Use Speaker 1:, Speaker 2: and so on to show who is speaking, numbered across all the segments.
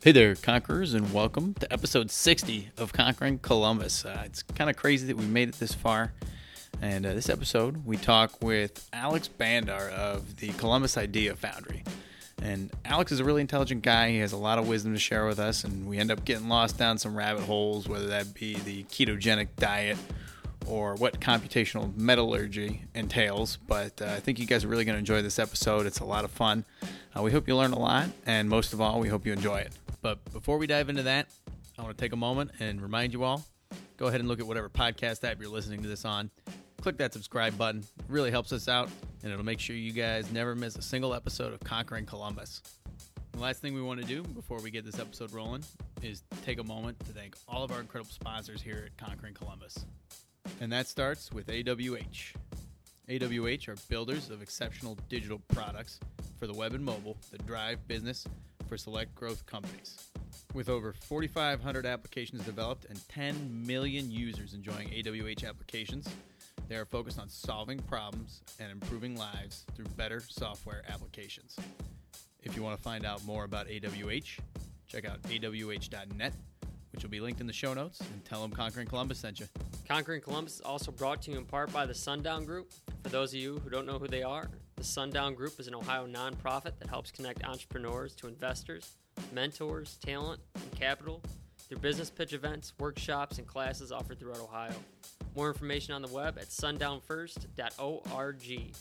Speaker 1: Hey there, Conquerors, and welcome to episode 60 of Conquering Columbus. Uh, it's kind of crazy that we made it this far. And uh, this episode, we talk with Alex Bandar of the Columbus Idea Foundry. And Alex is a really intelligent guy. He has a lot of wisdom to share with us, and we end up getting lost down some rabbit holes, whether that be the ketogenic diet or what computational metallurgy entails. But uh, I think you guys are really going to enjoy this episode. It's a lot of fun. Uh, we hope you learn a lot, and most of all, we hope you enjoy it. But before we dive into that, I want to take a moment and remind you all go ahead and look at whatever podcast app you're listening to this on. Click that subscribe button. It really helps us out, and it'll make sure you guys never miss a single episode of Conquering Columbus. The last thing we want to do before we get this episode rolling is take a moment to thank all of our incredible sponsors here at Conquering Columbus. And that starts with AWH. AWH are builders of exceptional digital products for the web and mobile that drive business for select growth companies. With over 4,500 applications developed and 10 million users enjoying AWH applications, they are focused on solving problems and improving lives through better software applications. If you want to find out more about AWH, check out awh.net, which will be linked in the show notes, and tell them Conquering Columbus sent you.
Speaker 2: Conquering Columbus is also brought to you in part by the Sundown Group. For those of you who don't know who they are, the Sundown Group is an Ohio nonprofit that helps connect entrepreneurs to investors, mentors, talent, and capital through business pitch events, workshops, and classes offered throughout Ohio. More information on the web at sundownfirst.org.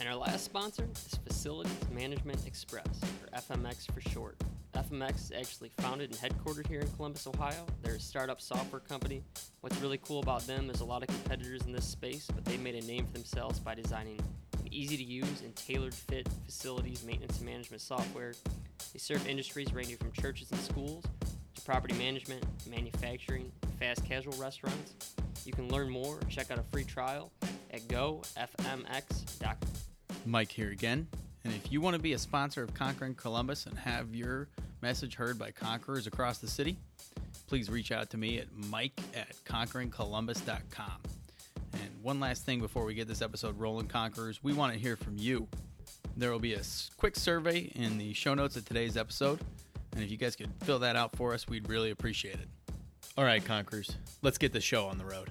Speaker 2: And our last sponsor is Facilities Management Express, or FMX for short. FMX is actually founded and headquartered here in Columbus, Ohio. They're a startup software company. What's really cool about them, there's a lot of competitors in this space, but they made a name for themselves by designing an easy to use and tailored fit facilities maintenance and management software. They serve industries ranging from churches and schools to property management, manufacturing, fast casual restaurants. You can learn more or check out a free trial at gofmx.com.
Speaker 1: Mike here again. And if you want to be a sponsor of Conquering Columbus and have your message heard by conquerors across the city, please reach out to me at mike at conqueringcolumbus.com. And one last thing before we get this episode rolling, Conquerors, we want to hear from you. There will be a quick survey in the show notes of today's episode. And if you guys could fill that out for us, we'd really appreciate it. All right, Conquerors, let's get the show on the road.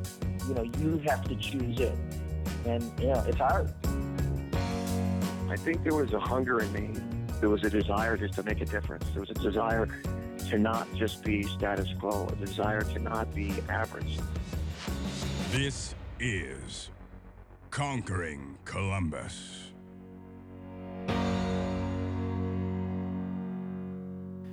Speaker 3: You know, you have to choose it. And you know, it's hard.
Speaker 4: I think there was a hunger in me. There was a desire just to make a difference. There was a desire to not just be status quo, a desire to not be average.
Speaker 5: This is Conquering Columbus.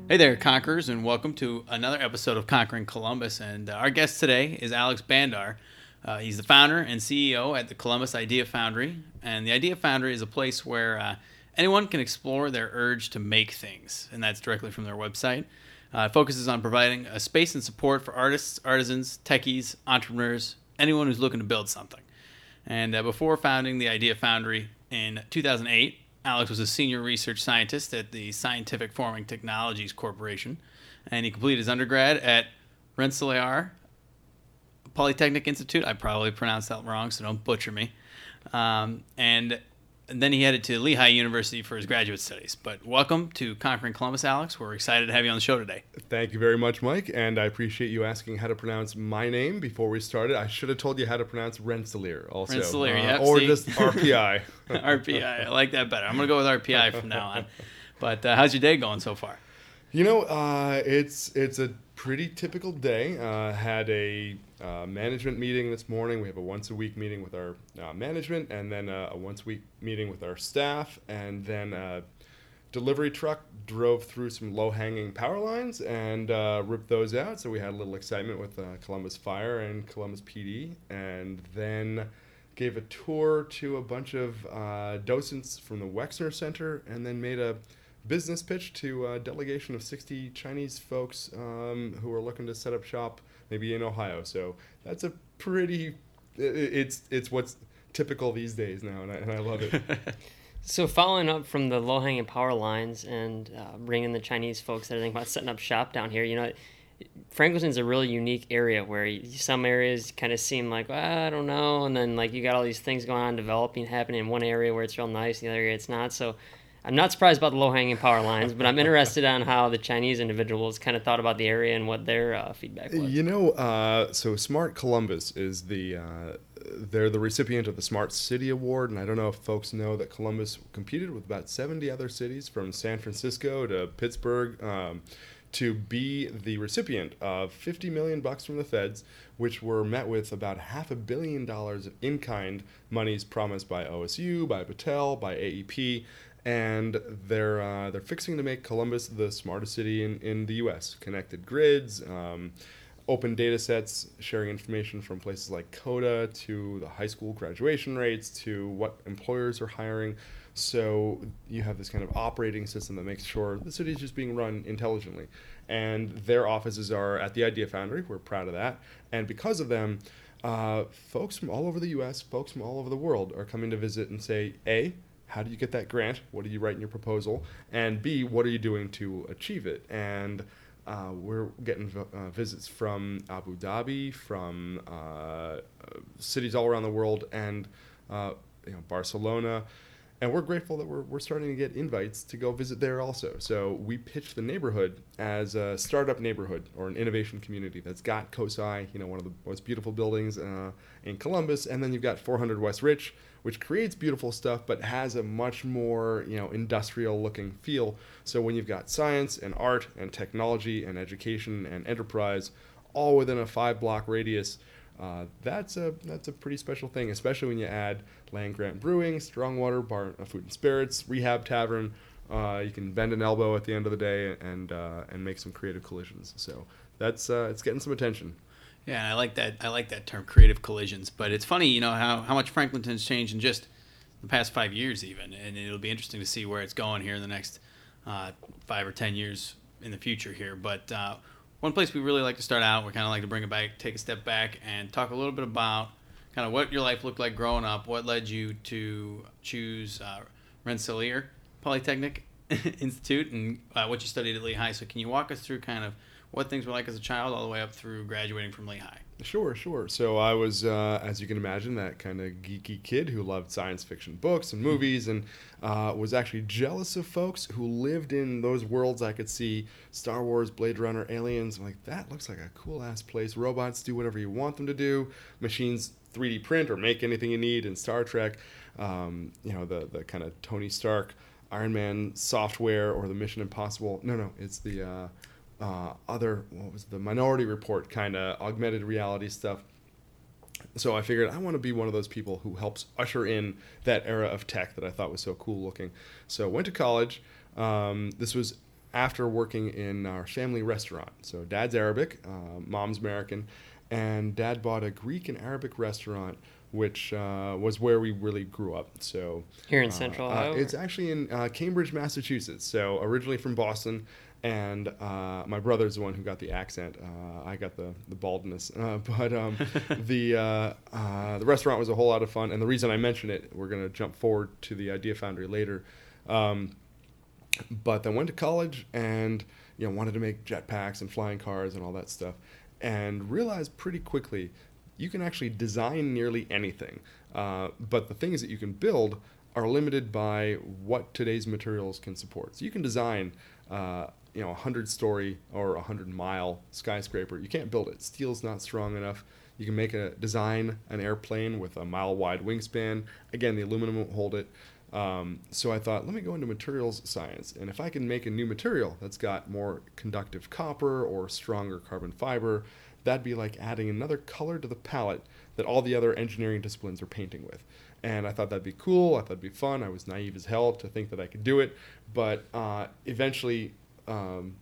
Speaker 1: Hey there, Conquerors, and welcome to another episode of Conquering Columbus. And uh, our guest today is Alex Bandar. Uh, he's the founder and CEO at the Columbus Idea Foundry. And the Idea Foundry is a place where uh, anyone can explore their urge to make things, and that's directly from their website. Uh, it focuses on providing a space and support for artists, artisans, techies, entrepreneurs, anyone who's looking to build something. And uh, before founding the Idea Foundry in 2008, Alex was a senior research scientist at the Scientific Forming Technologies Corporation, and he completed his undergrad at Rensselaer Polytechnic Institute. I probably pronounced that wrong, so don't butcher me. Um, and then he headed to Lehigh University for his graduate studies. But welcome to Conquering Columbus, Alex. We're excited to have you on the show today.
Speaker 6: Thank you very much, Mike, and I appreciate you asking how to pronounce my name before we started. I should have told you how to pronounce Rensselaer also.
Speaker 1: Rensselaer,
Speaker 6: uh,
Speaker 1: yep,
Speaker 6: Or
Speaker 1: see?
Speaker 6: just RPI.
Speaker 1: RPI, I like that better. I'm going to go with RPI from now on. But uh, how's your day going so far?
Speaker 6: You know, uh, it's it's a pretty typical day. Uh, had a uh, management meeting this morning. We have a once a week meeting with our uh, management, and then a once a week meeting with our staff, and then uh, delivery truck drove through some low hanging power lines and uh, ripped those out. So we had a little excitement with uh, Columbus Fire and Columbus PD, and then gave a tour to a bunch of docents from the Wexner Center, and then made a business pitch to a delegation of 60 Chinese folks um, who are looking to set up shop maybe in Ohio. So that's a pretty it's it's what's typical these days now, and I, and I love it.
Speaker 2: So following up from the low hanging power lines and uh, bringing the Chinese folks that are thinking about setting up shop down here, you know, Franklinton's a really unique area where some areas kind of seem like well, I don't know, and then like you got all these things going on developing happening in one area where it's real nice, the other area it's not. So I'm not surprised about the low hanging power lines, but I'm interested on how the Chinese individuals kind of thought about the area and what their uh, feedback was.
Speaker 6: You know, uh, so Smart Columbus is the uh, they're the recipient of the Smart City Award, and I don't know if folks know that Columbus competed with about 70 other cities from San Francisco to Pittsburgh. Um, to be the recipient of 50 million bucks from the feds, which were met with about half a billion dollars of in-kind monies promised by OSU, by Battelle, by AEP, and they're uh, they're fixing to make Columbus the smartest city in, in the U.S. Connected grids, um, open data sets, sharing information from places like COTA to the high school graduation rates to what employers are hiring. So you have this kind of operating system that makes sure the city is just being run intelligently. And their offices are at the Idea Foundry. We're proud of that. And because of them, uh, folks from all over the U.S., folks from all over the world are coming to visit and say, A, how do you get that grant? What do you write in your proposal? And B, what are you doing to achieve it? And uh, we're getting uh, visits from Abu Dhabi, from uh, cities all around the world, and uh, you know Barcelona, and we're grateful that we're, we're starting to get invites to go visit there also. So we pitch the neighborhood as a startup neighborhood or an innovation community that's got COSI, you know, one of the most beautiful buildings uh, in Columbus, and then you've got 400 West Rich, which creates beautiful stuff but has a much more you know industrial looking feel. So when you've got science and art and technology and education and enterprise all within a five block radius uh, that's a that's a pretty special thing, especially when you add land grant brewing, Strongwater Bar, uh, Food and Spirits, Rehab Tavern. Uh, you can bend an elbow at the end of the day and uh, and make some creative collisions. So that's uh, it's getting some attention.
Speaker 1: Yeah, I like that. I like that term, creative collisions. But it's funny, you know, how how much Franklinton's changed in just the past five years, even, and it'll be interesting to see where it's going here in the next uh, five or ten years in the future here. But one place we really like to start out, we kind of like to bring it back, take a step back, and talk a little bit about kind of what your life looked like growing up. What led you to choose uh, Rensselaer Polytechnic Institute and uh, what you studied at Lehigh. So, can you walk us through kind of what things were like as a child, all the way up through graduating from Lehigh?
Speaker 6: Sure, sure. So I was, uh, as you can imagine, that kind of geeky kid who loved science fiction books and movies, and uh, was actually jealous of folks who lived in those worlds. I could see Star Wars, Blade Runner, Aliens. I'm like, that looks like a cool ass place. Robots do whatever you want them to do. Machines 3D print or make anything you need. In Star Trek, um, you know, the the kind of Tony Stark, Iron Man software or the Mission Impossible. No, no, it's the uh, uh, other what was the Minority Report kind of augmented reality stuff. So I figured I want to be one of those people who helps usher in that era of tech that I thought was so cool looking. So went to college. Um, this was after working in our family restaurant. So dad's Arabic, uh, mom's American, and dad bought a Greek and Arabic restaurant which uh, was where we really grew up. So
Speaker 2: here in uh, Central Ohio,
Speaker 6: uh, it's actually in uh, Cambridge, Massachusetts. So originally from Boston, and uh, my brother's the one who got the accent. Uh, I got the the baldness, uh, but um, the uh, uh, the restaurant was a whole lot of fun. And the reason I mention it, we're gonna jump forward to the Idea Foundry later. Um, but then went to college and you know wanted to make jetpacks and flying cars and all that stuff, and realized pretty quickly you can actually design nearly anything. Uh, but the things that you can build are limited by what today's materials can support. So you can design uh, you know a hundred story or a hundred mile skyscraper. You can't build it. Steel's not strong enough. You can make a design an airplane with a mile wide wingspan. Again, the aluminum won't hold it. Um, so I thought, let me go into materials science, and if I can make a new material that's got more conductive copper or stronger carbon fiber, that'd be like adding another color to the palette that all the other engineering disciplines are painting with. And I thought that'd be cool. I thought it'd be fun. I was naive as hell to think that I could do it. But uh, eventually, um,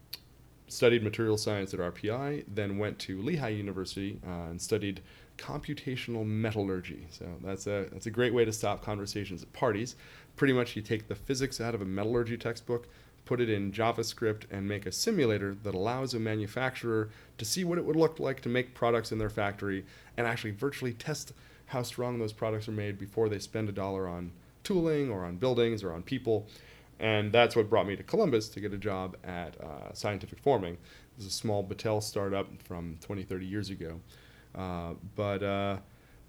Speaker 6: studied material science at RPI, then went to Lehigh University uh, and studied computational metallurgy. So that's a that's a great way to stop conversations at parties. Pretty much, you take the physics out of a metallurgy textbook, put it in JavaScript, and make a simulator that allows a manufacturer to see what it would look like to make products in their factory and actually virtually test how strong those products are made before they spend a dollar on tooling or on buildings or on people. And that's what brought me to Columbus to get a job at uh, Scientific Forming. It was a small Battelle startup from 20, 30 years ago. Uh, but uh,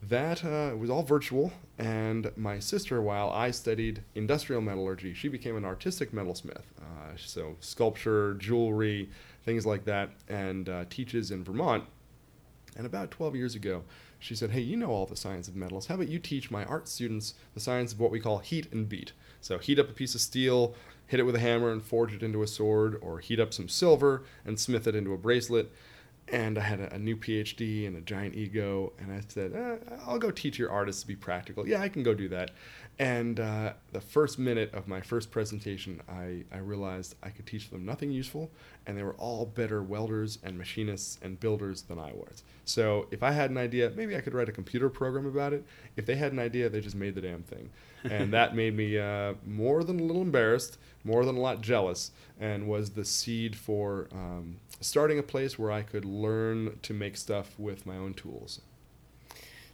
Speaker 6: that uh, was all virtual. And my sister, while I studied industrial metallurgy, she became an artistic metalsmith. Uh, so sculpture, jewelry, things like that, and uh, teaches in Vermont. And about 12 years ago, she said, Hey, you know all the science of metals. How about you teach my art students the science of what we call heat and beat? So, heat up a piece of steel, hit it with a hammer, and forge it into a sword, or heat up some silver and smith it into a bracelet and I had a, a, new PhD and a giant ego, and I said, eh, "I'll go teach your artists to be practical." Yeah, I can go do that. And uh, the first minute of my first presentation, I, I realized I could teach them nothing useful, and they were all better welders and machinists and builders than I was. So if I had an idea, maybe I could write a computer program about it. If they had an idea, they just made the damn thing, and that made me uh, more than a little embarrassed, more than a lot jealous, and was the seed for um, starting a place where I could learn to make stuff with my own tools.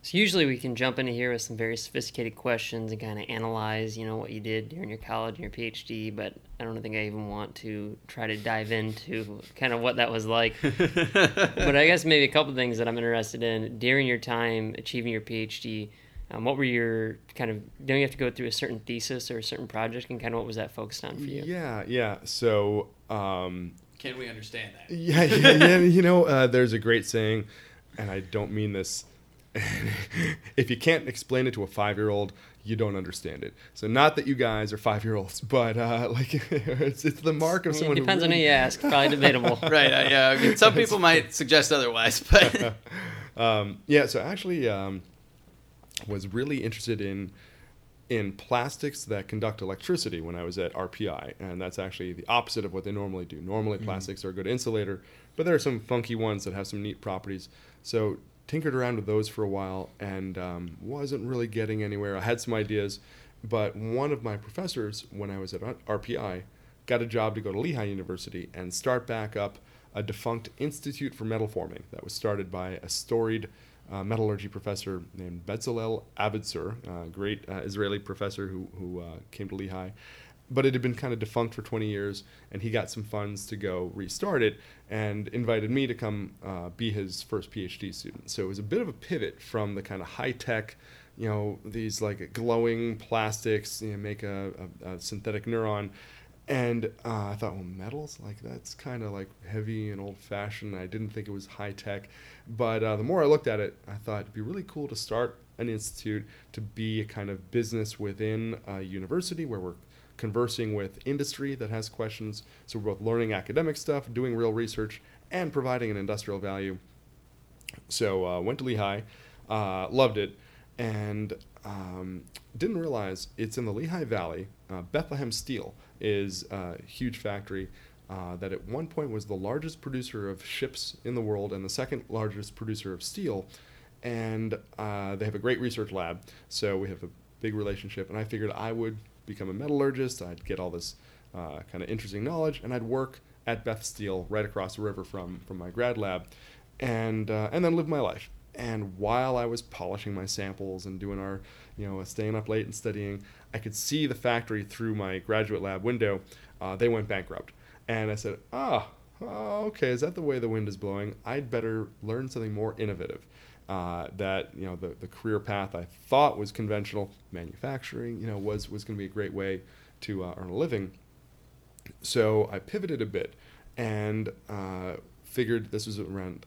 Speaker 2: So usually we can jump into here with some very sophisticated questions and kind of analyze, you know, what you did during your college and your PhD. But I don't think I even want to try to dive into kind of what that was like. but I guess maybe a couple things that I'm interested in during your time achieving your PhD. Um, what were your kind of? Don't you have to go through a certain thesis or a certain project, and kind of what was that focused on for you?
Speaker 6: Yeah, yeah. So um,
Speaker 1: can we understand that?
Speaker 6: Yeah, yeah, yeah. You know, uh, there's a great saying, and I don't mean this. if you can't explain it to a five-year-old, you don't understand it. So not that you guys are five-year-olds, but uh, like it's, it's the mark of someone.
Speaker 2: It depends
Speaker 6: who really...
Speaker 2: on who you ask. Probably debatable.
Speaker 1: right. Uh, yeah. I mean, some people might suggest otherwise, but
Speaker 6: um, yeah. So actually, um, was really interested in in plastics that conduct electricity when I was at RPI, and that's actually the opposite of what they normally do. Normally, mm-hmm. plastics are a good insulator, but there are some funky ones that have some neat properties. So tinkered around with those for a while and um, wasn't really getting anywhere. I had some ideas, but one of my professors when I was at RPI got a job to go to Lehigh University and start back up a defunct Institute for Metal Forming that was started by a storied uh, metallurgy professor named Bezalel Avitzur, a great uh, Israeli professor who, who uh, came to Lehigh. But it had been kind of defunct for 20 years, and he got some funds to go restart it and invited me to come uh, be his first PhD student. So it was a bit of a pivot from the kind of high tech, you know, these like glowing plastics, you know, make a, a, a synthetic neuron and uh, I thought, well, metals, like that's kind of like heavy and old fashioned. I didn't think it was high tech. But uh, the more I looked at it, I thought it'd be really cool to start an institute to be a kind of business within a university where we're conversing with industry that has questions. So we're both learning academic stuff, doing real research, and providing an industrial value. So uh, went to Lehigh, uh, loved it, and um, didn't realize it's in the Lehigh Valley. Uh, Bethlehem Steel is a huge factory uh, that at one point was the largest producer of ships in the world and the second largest producer of steel. And uh, they have a great research lab, so we have a big relationship. And I figured I would become a metallurgist, I'd get all this uh, kind of interesting knowledge, and I'd work at Beth Steel right across the river from, from my grad lab, and, uh, and then live my life. And while I was polishing my samples and doing our, you know, staying up late and studying, I could see the factory through my graduate lab window. Uh, they went bankrupt. And I said, ah, oh, okay, is that the way the wind is blowing? I'd better learn something more innovative. Uh, that you know the, the career path I thought was conventional, manufacturing, you know, was was going to be a great way to uh, earn a living. So I pivoted a bit and uh, figured this was around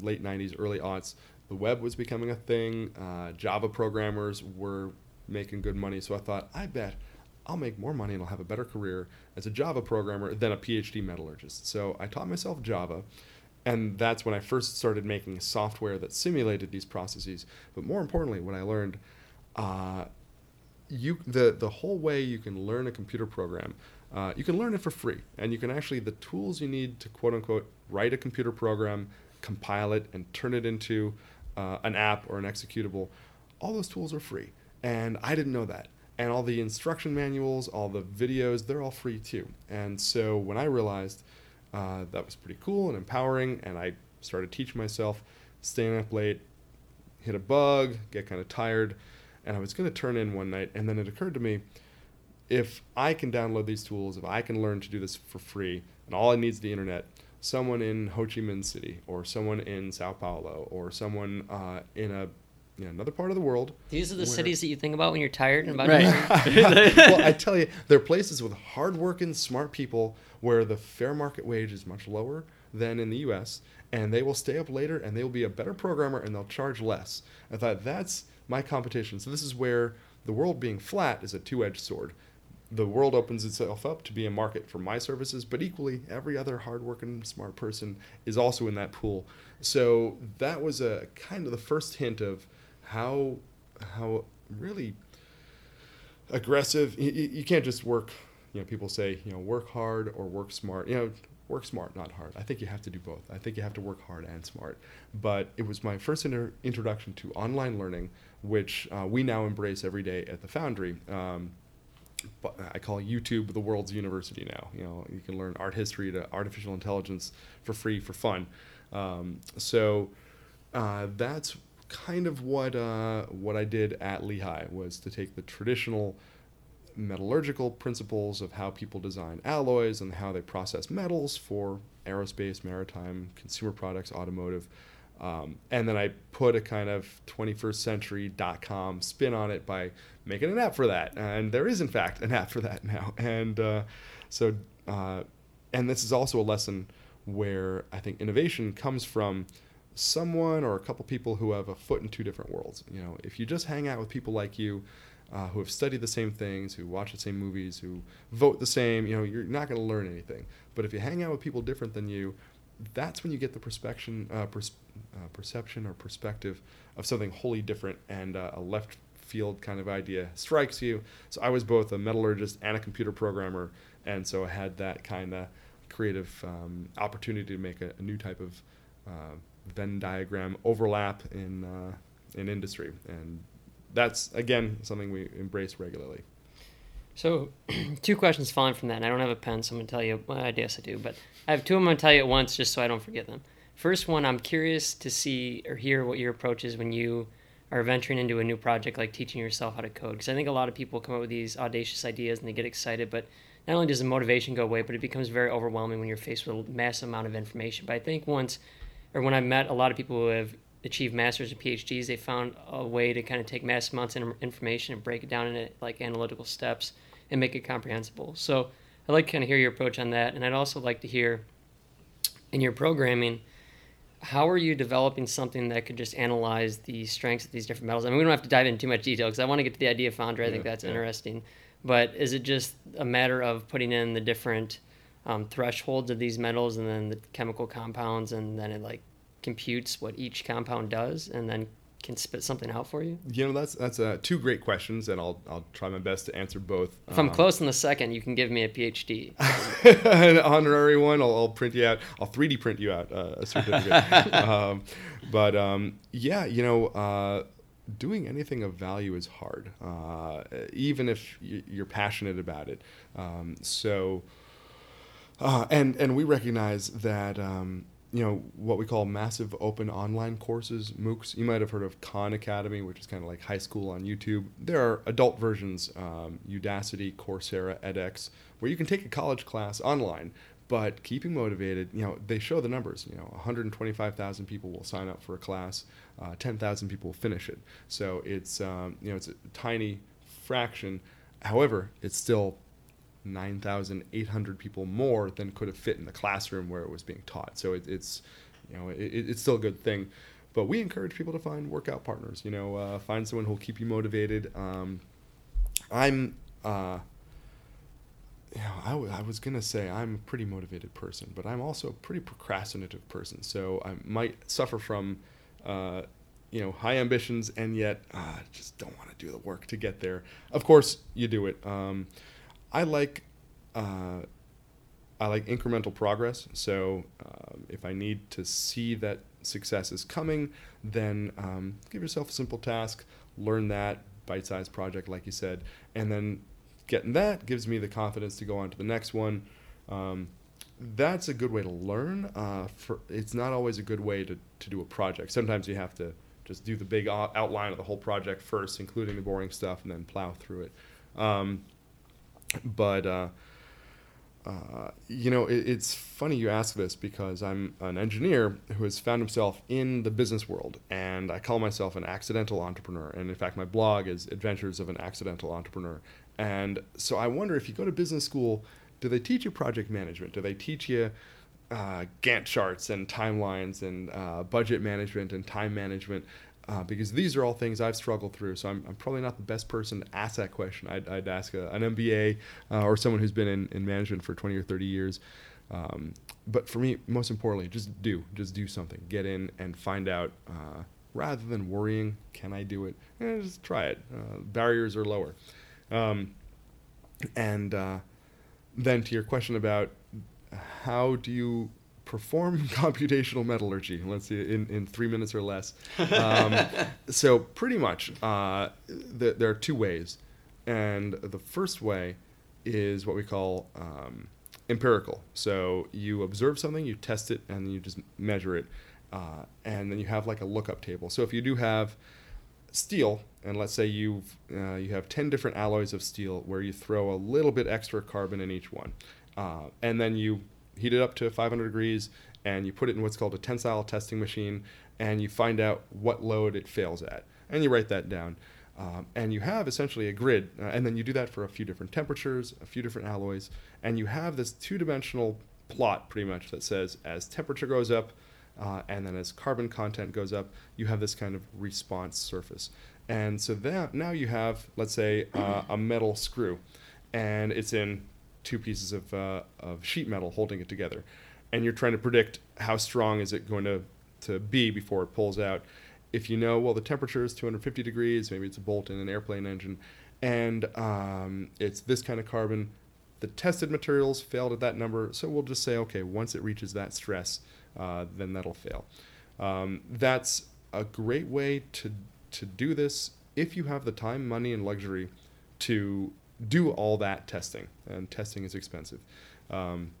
Speaker 6: late 90s, early aughts. The web was becoming a thing. Uh, Java programmers were making good money. So I thought, I bet I'll make more money and I'll have a better career as a Java programmer than a PhD metallurgist. So I taught myself Java and that's when I first started making software that simulated these processes. But more importantly, what I learned, uh, you the the whole way you can learn a computer program, uh, you can learn it for free, and you can actually the tools you need to quote unquote write a computer program, compile it, and turn it into uh, an app or an executable. All those tools are free, and I didn't know that. And all the instruction manuals, all the videos, they're all free too. And so when I realized uh, that was pretty cool and empowering, and I started teaching myself, staying up late, hit a bug, get kind of tired, and I was going to turn in one night, and then it occurred to me if I can download these tools, if I can learn to do this for free, and all I need is the internet, someone in Ho Chi Minh City, or someone in Sao Paulo, or someone uh, in a you know, another part of the world.
Speaker 2: These are the cities that you think about when you're tired and about
Speaker 1: Right.
Speaker 6: well, I tell you, they're places with hardworking, smart people where the fair market wage is much lower than in the U.S. And they will stay up later, and they will be a better programmer, and they'll charge less. I thought that's my competition. So this is where the world being flat is a two-edged sword. The world opens itself up to be a market for my services, but equally, every other hardworking, smart person is also in that pool. So that was a kind of the first hint of how how really aggressive. You you can't just work. You know, people say you know work hard or work smart. You know, work smart, not hard. I think you have to do both. I think you have to work hard and smart. But it was my first inter- introduction to online learning, which uh, we now embrace every day at the Foundry. Um, but I call YouTube the world's university now. You know, you can learn art history to artificial intelligence for free for fun. Um, so uh, that's kind of what uh, what I did at Lehigh was to take the traditional metallurgical principles of how people design alloys and how they process metals for aerospace, maritime, consumer products, automotive. Um, and then I put a kind of 21st century.com spin on it by making an app for that. And there is, in fact, an app for that now. And uh, so, uh, and this is also a lesson where I think innovation comes from someone or a couple people who have a foot in two different worlds. You know, if you just hang out with people like you, uh, who have studied the same things, who watch the same movies, who vote the same, you know, you're not going to learn anything. But if you hang out with people different than you, that's when you get the perspection, uh, pers- uh, perception or perspective of something wholly different and uh, a left field kind of idea strikes you. So I was both a metallurgist and a computer programmer, and so I had that kind of creative um, opportunity to make a, a new type of uh, Venn diagram overlap in uh, in industry, and that's again something we embrace regularly.
Speaker 2: So, two questions following from that. And I don't have a pen, so I'm to tell you. Well, I guess I do, but I have two. I'm to tell you at once, just so I don't forget them. First one, I'm curious to see or hear what your approach is when you are venturing into a new project, like teaching yourself how to code. Because I think a lot of people come up with these audacious ideas and they get excited, but not only does the motivation go away, but it becomes very overwhelming when you're faced with a massive amount of information. But I think once, or when I met a lot of people who have achieved masters and PhDs, they found a way to kind of take massive amounts of information and break it down into like analytical steps and make it comprehensible. So I'd like to kind of hear your approach on that, and I'd also like to hear in your programming how are you developing something that could just analyze the strengths of these different metals? I mean, we don't have to dive into too much detail because I want to get to the idea of Foundry. I think that's
Speaker 6: yeah.
Speaker 2: interesting. But is it just a matter of putting in the different um, thresholds of these metals and then the chemical compounds, and then it like computes what each compound does, and then can spit something out for you?
Speaker 6: You know, that's that's uh, two great questions, and I'll I'll try my best to answer both.
Speaker 2: If I'm
Speaker 6: Um,
Speaker 2: close in the second, you can give me a PhD.
Speaker 6: an honorary one. I'll, I'll print you out. I'll 3D print you out uh, a certificate. um, but um, yeah, you know, uh, doing anything of value is hard, uh, even if you're passionate about it. Um, so, uh, and and we recognize that. You know what we call massive open online courses moocs. You might have heard of khan academy which is kind of like high school on youtube. There are adult versions um, udacity coursera edx where you can take a college class online but keeping motivated. You know they show the numbers you know 125000 people will sign up for a class uh, 10000 people will finish it. So it's um, you know it's a tiny fraction. However it's still 9,800 people more than could have fit in the classroom where it was being taught. So it, it's, you know, it, it's still a good thing. But we encourage people to find workout partners. You know, uh, find someone who'll keep you motivated. Um, I'm, uh, you know, I, w- I was gonna say I'm a pretty motivated person, but I'm also a pretty procrastinative person. So I might suffer from, uh, you know, high ambitions and yet uh, just don't want to do the work to get there. Of course, you do it. Um, I like, uh, I like incremental progress. So um, if I need to see that success is coming, then um, give yourself a simple task, learn that bite-sized project, like you said, and then getting that gives me the confidence to go on to the next one. Um, that's a good way to learn. Uh, for it's not always a good way to, to do a project. Sometimes you have to just do the big outline of the whole project first, including the boring stuff, and then plow through it. Um, but uh, uh, you know, it, it's funny you ask this because I'm an engineer who has found himself in the business world, and I call myself an accidental entrepreneur. And in fact, my blog is Adventures of an Accidental Entrepreneur. And so I wonder if you go to business school, do they teach you project management? Do they teach you uh, Gantt charts and timelines and uh, budget management and time management? Uh, because these are all things I've struggled through. So I'm, I'm probably not the best person to ask that question. I'd, I'd ask a, an MBA uh, or someone who's been in, in management for 20 or 30 years. Um, but for me, most importantly, just do. Just do something. Get in and find out. Uh, rather than worrying, can I do it? Eh, just try it. Uh, barriers are lower. Um, and uh, then to your question about how do you perform computational metallurgy? Let's see, in, in three minutes or less. Um, so pretty much, uh, the, there are two ways, and the first way is what we call um, empirical. So you observe something, you test it, and then you just measure it, uh, and then you have like a lookup table. So if you do have steel, and let's say you've uh, you have ten different alloys of steel where you throw a little bit extra carbon in each one, uh, and then you heat it up to 500 degrees and you put it in what's called a tensile testing machine, and you find out what load it fails at, and you write that down. Um, and you have essentially a grid, uh, and then you do that for a few different temperatures, a few different alloys, and you have this two-dimensional plot pretty much that says as temperature goes up, uh, and then as carbon content goes up, you have this kind of response surface. And so that now you have, let's say, uh, a metal screw, and it's in two pieces of, uh, of sheet metal holding it together, and you're trying to predict how strong is it going to, to be before it pulls out. If you know, well, the temperature is 250 degrees, maybe it's a bolt in an airplane engine, and um, it's this kind of carbon. The tested materials failed at that number, so we'll just say, okay, once it reaches that stress, uh, then that'll fail. Um, that's a great way to to do this if you have the time, money, and luxury to do all that testing. And testing is expensive, um,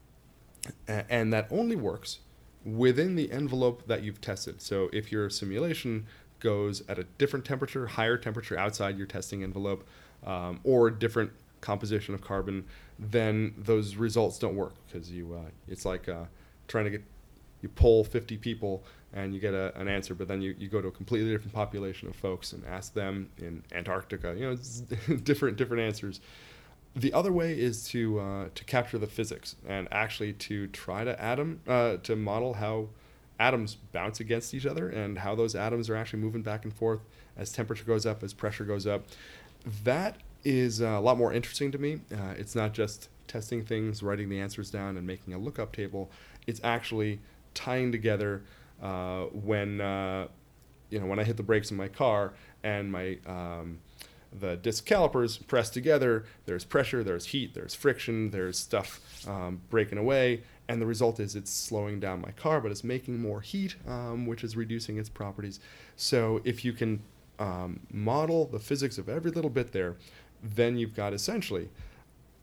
Speaker 6: and that only works within the envelope that you've tested. So if your simulation goes at a different temperature, higher temperature outside your testing envelope, um, or different composition of carbon, then those results don't work because you uh, it's like uh, trying to get you poll 50 people and you get a, an answer, but then you, you go to a completely different population of folks and ask them in Antarctica. You know, different different answers. The other way is to uh, to capture the physics and actually to try to atom uh, to model how atoms bounce against each other and how those atoms are actually moving back and forth as temperature goes up, as pressure goes up. That is uh, a lot more interesting to me. Uh, it's not just testing things, writing the answers down, and making a lookup table. It's actually tying together uh, when uh, you know when I hit the brakes in my car and my um, the disc calipers press together. There's pressure, there's heat, there's friction, there's stuff um, breaking away, and the result is it's slowing down my car, but it's making more heat, um, which is reducing its properties. So if you can um, model the physics of every little bit there, then you've got essentially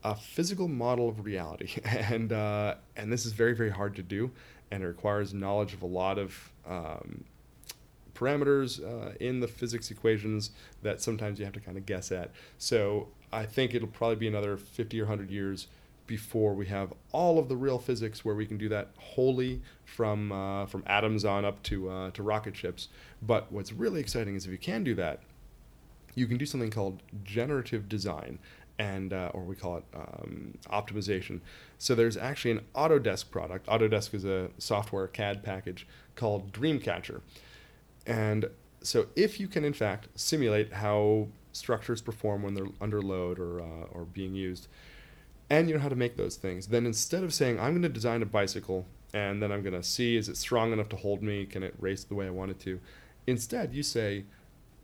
Speaker 6: a physical model of reality, and uh, and this is very very hard to do, and it requires knowledge of a lot of um, parameters uh, in the physics equations that sometimes you have to kind of guess at. So I think it'll probably be another 50 or 100 years before we have all of the real physics where we can do that wholly from uh, from atoms on up to uh, to rocket ships. But what's really exciting is if you can do that, you can do something called generative design and uh, or we call it um, optimization. So there's actually an Autodesk product. Autodesk is a software CAD package called Dreamcatcher. And so if you can in fact simulate how structures perform when they're under load or uh, or being used, and you know how to make those things, then instead of saying, I'm going to design a bicycle and then I'm going to see, is it strong enough to hold me? Can it race the way I want it to? Instead, you say,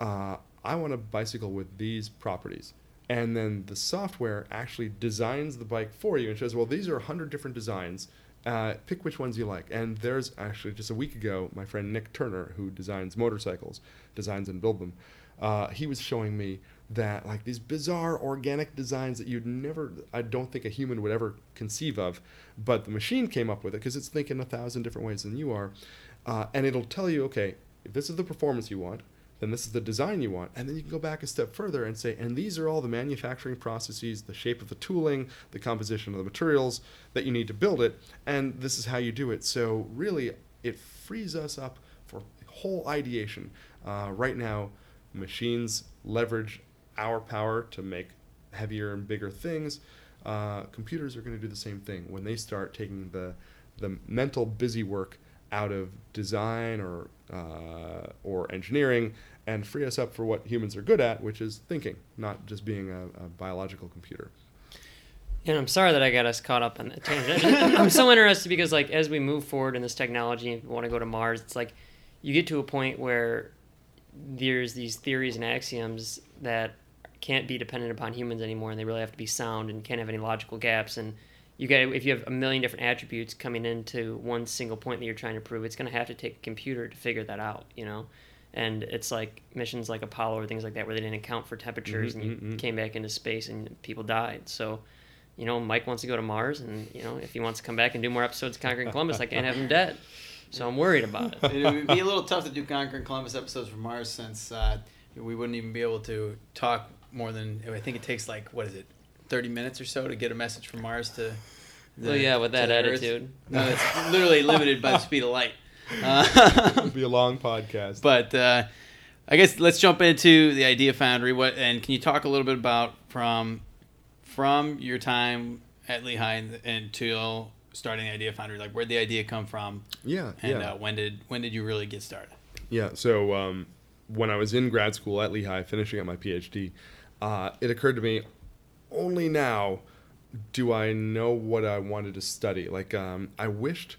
Speaker 6: uh, I want a bicycle with these properties. And then the software actually designs the bike for you and says, well, these are 100 different designs. Uh, pick which ones you like. And there's actually just a week ago, my friend Nick Turner, who designs motorcycles, designs and build them, uh, he was showing me that like these bizarre organic designs that you'd never i don't think a human would ever conceive of but the machine came up with it because it's thinking a thousand different ways than you are uh, and it'll tell you okay if this is the performance you want then this is the design you want. And then you can go back a step further and say and these are all the manufacturing processes the shape of the tooling the composition of the materials that you need to build it. And this is how you do it. So really it frees us up for whole ideation. Uh, right now machines leverage our power to make heavier and bigger things, uh, computers are going to do the same thing. When they start taking the the mental busy work out of design or uh, or engineering and free us up for what humans are good at, which is thinking, not just being a, a biological computer.
Speaker 2: And I'm sorry that I got us caught up on that tangent. I'm so interested because, like, as we move forward in this technology and want to go to Mars, it's like you get to a point where there's these theories and axioms that can't be dependent upon humans anymore, and they really have to be sound and can't have any logical gaps. And you get if you have a million different attributes coming into one single point that you're trying to prove, it's going to have to take a computer to figure that out. You know. And it's like missions like Apollo or things like that where they didn't account for temperatures
Speaker 6: Mhm,
Speaker 2: and you
Speaker 6: mhm, mhm.
Speaker 2: came back into space and people died. So, you know, Mike wants to go to Mars, and you know, if he wants to come back and do more episodes of Conquering Columbus, I can't have him dead. So I'm worried about it.
Speaker 1: it would be a little tough to do Conquering Columbus episodes from Mars since uh, we wouldn't even be able to talk more than I think it takes like what is it, thirty minutes or so to get a message from Mars to.
Speaker 2: Well, yeah, with that
Speaker 1: the Earth.
Speaker 2: attitude.
Speaker 1: No, it's literally limited by the speed of light. Uh,
Speaker 6: It'll be a long podcast.
Speaker 1: but uh, I guess let's jump into the Idea Foundry. What and can you talk a little bit about from from your time at Lehigh until starting the Idea Foundry? Like, where'd the idea come from?
Speaker 6: yeah,
Speaker 1: And
Speaker 6: yeah.
Speaker 1: uh, when did when did you really get started?
Speaker 6: Yeah. So um, when I was in grad school at Lehigh, finishing up my PhD, uh, it occurred to me only now do I know what I wanted to study. Like um, I wished.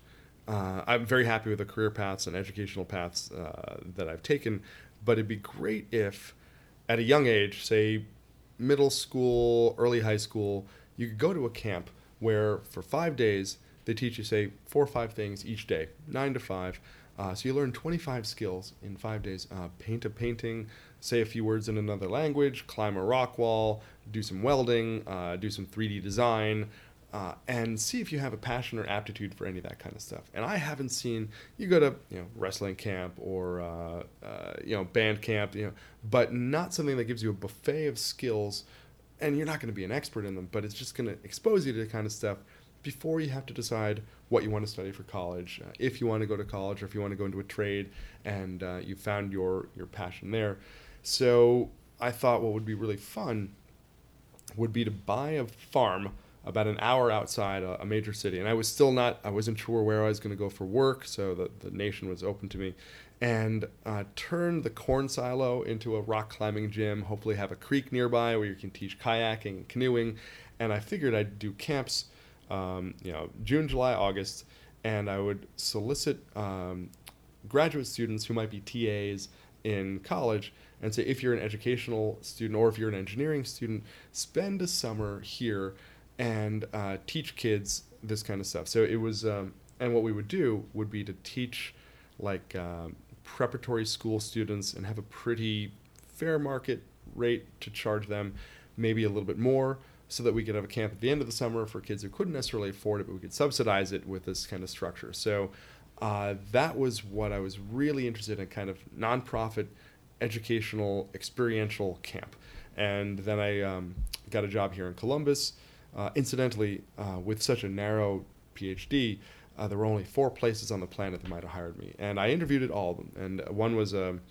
Speaker 6: Uh, I'm very happy with the career paths and educational paths uh, that I've taken, but it'd be great if, at a young age, say middle school, early high school, you could go to a camp where for five days they teach you, say, four or five things each day, nine to five. Uh, so you learn 25 skills in five days. Uh, paint a painting, say a few words in another language, climb a rock wall, do some welding, uh, do some 3D design, uh, and see if you have a passion or aptitude for any of that kind of stuff. And I haven't seen you go to you know wrestling camp or uh, uh, you know band camp, you know, but not something that gives you a buffet of skills, and you're not going to be an expert in them, but it's just going to expose you to the kind of stuff before you have to decide what you want to study for college, uh, if you want to go to college or if you want to go into a trade, and uh, you found your your passion there. So I thought what would be really fun would be to buy a farm about an hour outside a, a major city. And I was still not, I wasn't sure where I was going to go for work, so the, the nation was open to me. And uh, turn the corn silo into a rock climbing gym, hopefully have a creek nearby where you can teach kayaking and canoeing. And I figured I'd do camps, um, you know, June, July, August, and I would solicit um, graduate students who might be TAs in college and say if you're an educational student or if you're an engineering student, spend a summer here and uh, teach kids this kind of stuff. So it was, um, and what we would do would be to teach like um, preparatory school students and have a pretty fair market rate to charge them, maybe a little bit more, so that we could have a camp at the end of the summer for kids who couldn't necessarily afford it, but we could subsidize it with this kind of structure. So uh, that was what I was really interested in, kind of nonprofit, educational, experiential camp. And then I um, got a job here in Columbus. Uh, incidentally, uh, with such a narrow PhD, uh, there were only four places on the planet that might have hired me, and I interviewed at all of them. And one was um,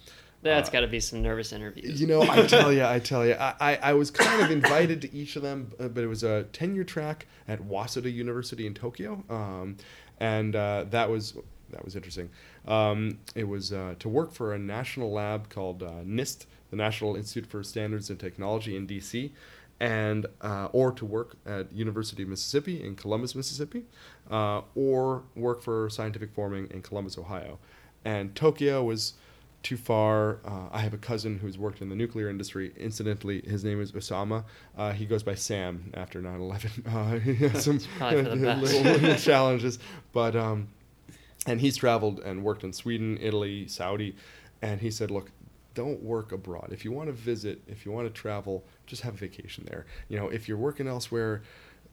Speaker 2: That's
Speaker 6: uh,
Speaker 2: got to be some nervous interviews.
Speaker 6: you know, I tell you, I tell you, I, I, I was kind of invited to each of them, uh, but it was a tenure track at Waseda University in Tokyo, um, and uh, that was that was interesting. Um, it was uh, to work for a national lab called uh, NIST, the National Institute for Standards and Technology in DC, and uh, or to work at University of Mississippi in Columbus, Mississippi, uh, or work for scientific forming in Columbus, Ohio. And Tokyo was too far. Uh, I have a cousin who's worked in the nuclear industry. Incidentally, his name is Osama. Uh, he goes by Sam after 9/11. Uh, he has some
Speaker 2: probably for the best.
Speaker 6: little challenges, but um, and he's traveled and worked in Sweden, Italy, Saudi, and he said, look. Don't work abroad. If you want to visit, if you want to travel, just have a vacation there. You know, if you're working elsewhere,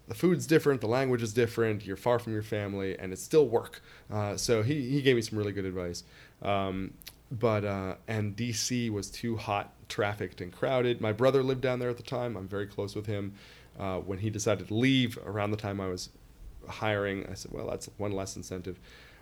Speaker 6: the food's different, the language is different, you're far from your family, and it's still work. Uh, so he, he gave me some really good advice. Um, but uh, and DC was too hot, trafficked, and crowded. My brother lived down there at the time. I'm very close with him. Uh, when he decided to leave around the time I was hiring, I said, well, that's one less incentive.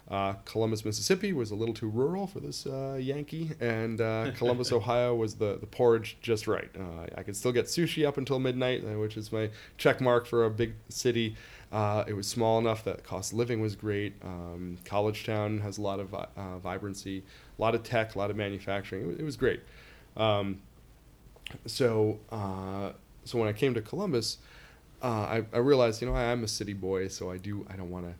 Speaker 6: Uh, Columbus, Mississippi was a little too rural for this uh, Yankee, and uh, Columbus, Ohio was the, the porridge just right. Uh, I could still get sushi up until midnight, which is my check mark for a big city. Uh, it was small enough that cost of living was great. Um, College Town has a lot of vi- vibrancy, a lot of tech, a lot of manufacturing. It, was, it was great. Um, so, so when I came to Columbus, I, I realized, you know, I, I'm a city boy, so I do I don't want to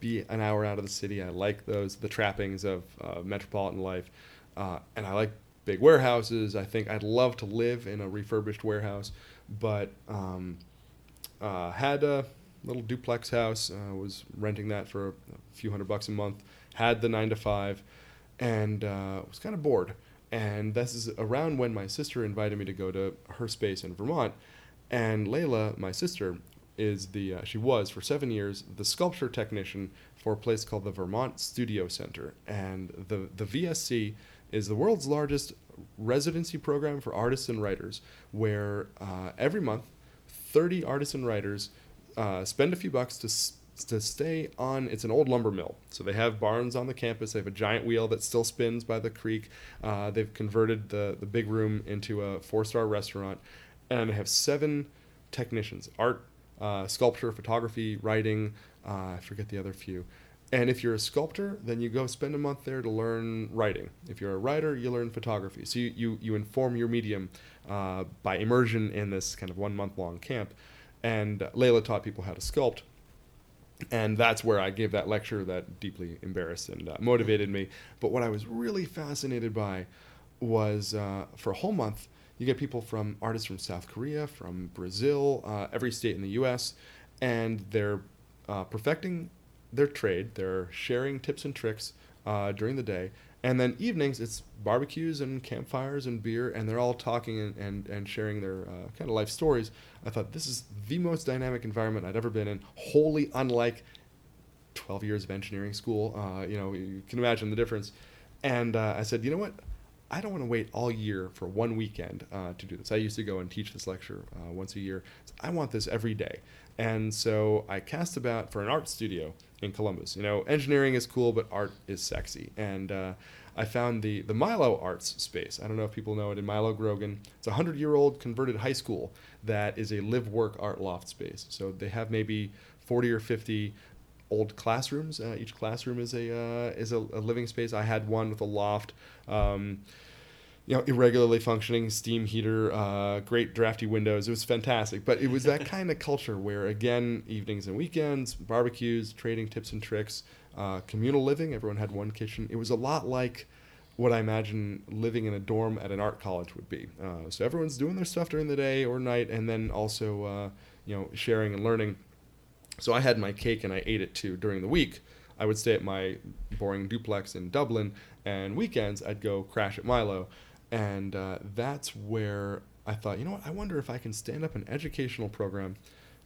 Speaker 6: be an hour out of the city. I like those the trappings of uh, metropolitan life, uh, and I like big warehouses. I think I'd love to live in a refurbished warehouse, but um, uh, had a little duplex house. Uh, was renting that for a few hundred bucks a month. Had the nine to five, and uh, was kind of bored. And this is around when my sister invited me to go to her space in Vermont. And Layla, my sister, is the uh, she was for seven years the sculpture technician for a place called the Vermont Studio Center, and the the VSC is the world's largest residency program for artists and writers, where uh, every month, thirty artists and writers uh, spend a few bucks to. To stay on, it's an old lumber mill. So they have barns on the campus. They have a giant wheel that still spins by the creek. Uh, they've converted the, the big room into a four star restaurant. And they have seven technicians, art uh, sculpture, photography, writing. Uh, I forget the other few. And if you're a sculptor, then you go spend a month there to learn writing. If you're a writer, you learn photography. So you, you, you inform your medium uh, by immersion in this kind of one month long camp. And Layla taught people how to sculpt. And that's where I gave that lecture that deeply embarrassed and uh, motivated me. But what I was really fascinated by was uh, for a whole month, you get people from artists from South Korea, from Brazil, uh, every state in the U.S., and they're uh, perfecting their trade. They're sharing tips and tricks uh, during the day, and then evenings it's barbecues and campfires and beer, and they're all talking and, and, and sharing their uh, kind of life stories. I thought this is the most dynamic environment I'd ever been in, wholly unlike 12 years of engineering school. Uh, you know, you can imagine the difference. And uh, I said, you know what? I don't want to wait all year for one weekend uh, to do this. I used to go and teach this lecture uh, once a year. So I want this every day. And so I cast about for an art studio in Columbus. You know, engineering is cool, but art is sexy. And uh, I found the, the Milo Arts space. I don't know if people know it in Milo Grogan. It's a 100 year old converted high school that is a live work art loft space. So they have maybe 40 or 50 old classrooms. Uh, each classroom is a uh, is a, a, living space. I had one with a loft. Um, you know, irregularly functioning steam heater, uh, great drafty windows. It was fantastic. But it was that kind of culture where, again, evenings and weekends, barbecues, trading tips and tricks, uh, communal living. Everyone had one kitchen. It was a lot like what I imagine living in a dorm at an art college would be. Uh, so everyone's doing their stuff during the day or night, and then also, uh, you know, sharing and learning. So I had my cake and I ate it too during the week. I would stay at my boring duplex in Dublin, and weekends I'd go crash at Milo. And uh, that's where I thought, you know what, I wonder if I can stand up an educational program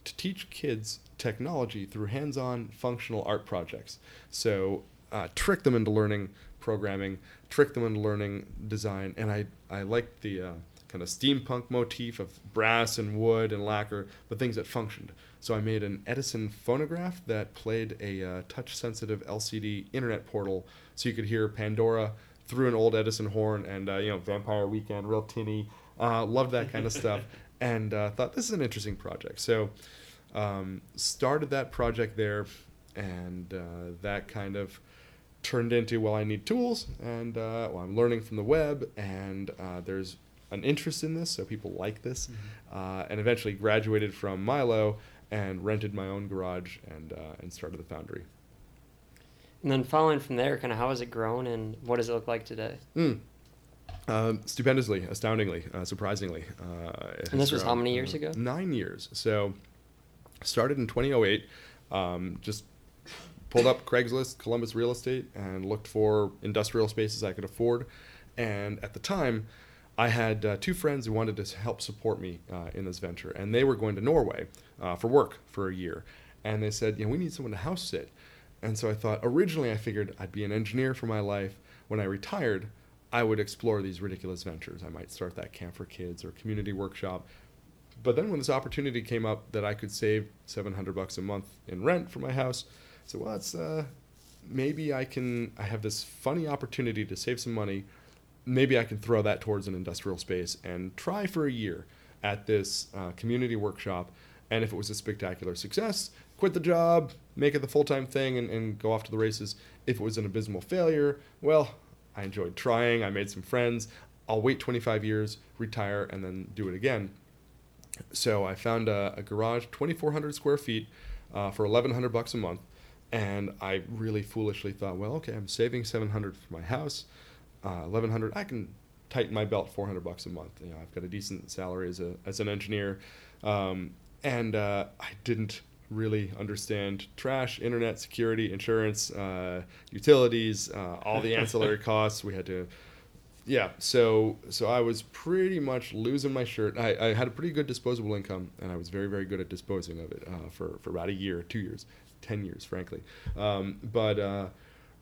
Speaker 6: to teach kids technology through hands on functional art projects. So, uh, trick them into learning programming, trick them into learning design. And I, I like the uh, kind of steampunk motif of brass and wood and lacquer, but things that functioned. So I made an Edison phonograph that played a uh, touch sensitive LCD internet portal so you could hear Pandora through an old Edison horn and, uh, you know, Vampire Weekend, real tinny. Uh, loved that kind of stuff and uh, thought this is an interesting project. So um, started that project there and uh, that kind of turned into well i need tools and uh, well i'm learning from the web and uh, there's an interest in this, so people like this, uh, and eventually graduated from Milo and rented my own garage and uh, and started the foundry.
Speaker 2: And then following from there, kind of how has it grown and what does it look like today?
Speaker 6: Mm. Um, stupendously, astoundingly, uh, surprisingly. Uh,
Speaker 2: And this was how many years
Speaker 6: uh,
Speaker 2: ago?
Speaker 6: Nine years. So, started in 2008. Um, just pulled up Craigslist, Columbus real estate, and looked for industrial spaces I could afford. And at the time, I had uh, two friends who wanted to help support me uh, in this venture, and they were going to Norway uh, for work for a year. And they said, you know, we need someone to house sit. And so I thought, originally, I figured I'd be an engineer for my life. When I retired, I would explore these ridiculous ventures. I might start that camp for kids or community workshop. But then when this opportunity came up that I could save 700 bucks a month in rent for my house, I said, well, it's, uh, maybe I can, I have this funny opportunity to save some money. Maybe I can throw that towards an industrial space and try for a year at this uh, community workshop. And if it was a spectacular success, quit the job, make it the full time thing, and, and go off to the races. If it was an abysmal failure, well, I enjoyed trying. I made some friends. I'll wait 25 years, retire, and then do it again. So I found a, a garage, 2,400 square feet, uh, for 1,100 bucks a month, and I really foolishly thought, well, okay, I'm saving 700 for my house, uh, 1,100. I can tighten my belt 400 bucks a month. You know, I've got a decent salary as a as an engineer, um, and uh, I didn't really understand trash, internet, security, insurance, uh, utilities, uh, all the ancillary costs. We had to yeah so so i was pretty much losing my shirt. I, I had a pretty good disposable income and i was very very good at disposing of it uh, for, for about a year two years ten years frankly. Um, but uh,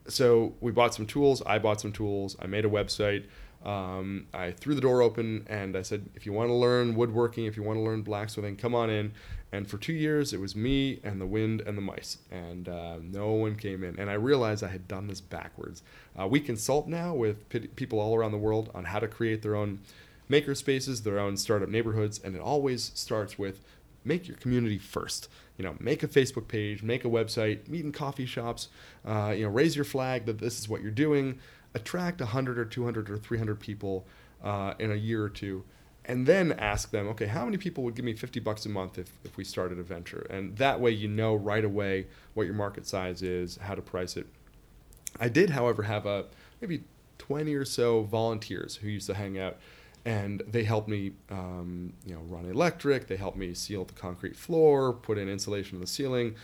Speaker 6: so we bought some tools. I bought some tools. I made a website. Um, i threw the door open and i said if you want to learn woodworking if you want to learn blacksmithing come on in and for two years it was me and the wind and the mice and uh, no one came in. And i realized i had done this backwards. Uh, we consult now with p- people all around the world on how to create their own maker spaces their own startup neighborhoods and it always starts with make your community first. You know make a facebook page make a website meet in coffee shops uh, you know raise your flag that this is what you're doing. Attract 100 or 200 or 300 people uh, in a year or two and then ask them, okay, how many people would give me 50 bucks a month if, if we started a venture? And that way you know right away what your market size is, how to price it. I did, however, have a maybe 20 or so volunteers who used to hang out and they helped me um, you know run electric they helped me seal the concrete floor put in insulation in the ceiling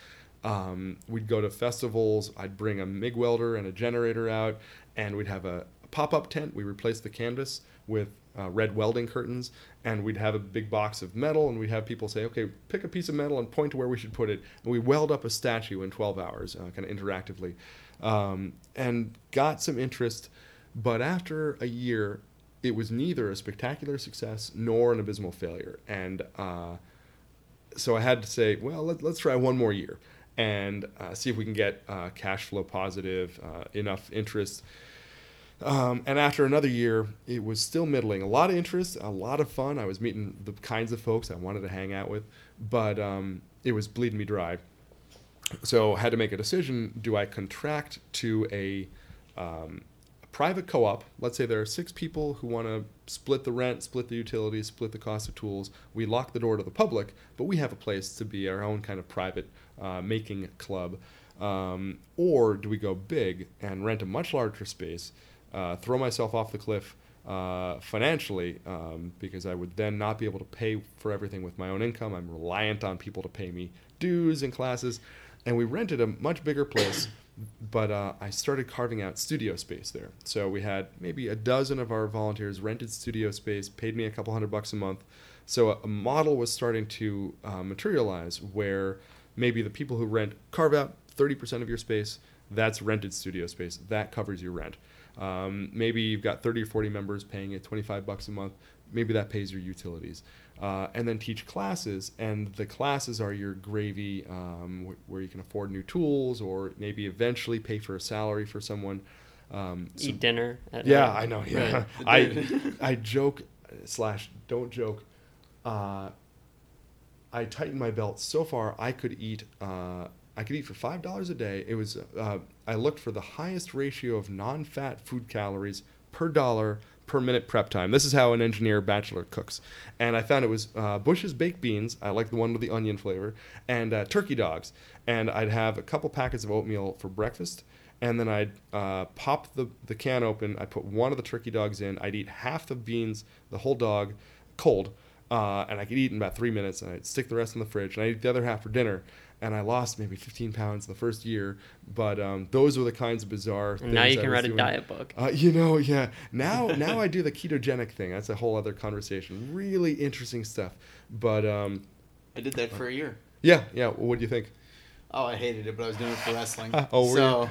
Speaker 6: um, we'd go to festivals i'd bring a mig welder and a generator out and we'd have a, a pop-up tent we replaced the canvas with uh, red welding curtains, and we'd have a big box of metal, and we'd have people say, okay, pick a piece of metal and point to where we should put it, and we weld up a statue in 12 hours, uh, kind of interactively, um, and got some interest. But after a year, it was neither a spectacular success nor an abysmal failure, and uh, so I had to say, well, let, us try one more year and uh, see if we can get uh, cash flow positive, uh, enough interest. Um, and after another year, it was still middling. A lot of interest, a lot of fun. I was meeting the kinds of folks I wanted to hang out with, but um, it was bleeding me dry. So I had to make a decision: Do I contract to a, um, private co-op? Let's say there are six people who want to split the rent, split the utilities, split the cost of tools. We lock the door to the public, but we have a place to be our own kind of private uh, making club. Um, or do we go big and rent a much larger space? Uh, throw myself off the cliff uh, financially um, because I would then not be able to pay for everything with my own income. I'm reliant on people to pay me dues and classes. And we rented a much bigger place, but uh, I started carving out studio space there. So we had maybe a dozen of our volunteers rented studio space, paid me a couple hundred bucks a month. So a, a model was starting to uh, materialize where maybe the people who rent carve out 30% of your space. That's rented studio space. That covers your rent. Um, maybe you've got 30 or 40 members paying it 25 bucks a month. Maybe that pays your utilities. Uh, and then teach classes, and the classes are your gravy, um, wh- where you can afford new tools, or maybe eventually pay for a salary for someone. Um, so-
Speaker 2: Eat dinner. At
Speaker 6: yeah,
Speaker 2: night.
Speaker 6: I know. Yeah,
Speaker 2: Right.
Speaker 6: I I joke slash don't joke. Uh, I tightened my belt so far. I could eat. Uh, I could eat for five dollars a day. It was. Uh, I looked for the highest ratio of non-fat food calories per dollar per minute prep time. This is how an engineer bachelor cooks. And I found it was uh, Bush's baked beans. I like the one with the onion flavor, and uh, turkey dogs. And I'd have a couple packets of oatmeal for breakfast. And then I'd uh, pop the, the can open. I'd put one of the turkey dogs in. I'd eat half the beans, the whole dog, cold. Uh, and I could eat in about three minutes. And I'd stick the rest in the fridge. And I'd eat the other half for dinner and I lost maybe 15 pounds the first year. But um, those were the kinds of bizarre.
Speaker 2: And
Speaker 6: things
Speaker 2: now you
Speaker 6: I
Speaker 2: can
Speaker 6: was
Speaker 2: write a
Speaker 6: doing.
Speaker 2: diet book.
Speaker 6: Uh, you know, yeah. Now, now I do the ketogenic thing. That's a whole other conversation. Really interesting stuff. But um,
Speaker 1: I did that for a year.
Speaker 6: yeah, yeah. What do you think?
Speaker 1: Oh, I hated it, but I was doing it for wrestling.
Speaker 6: Oh, were
Speaker 1: so,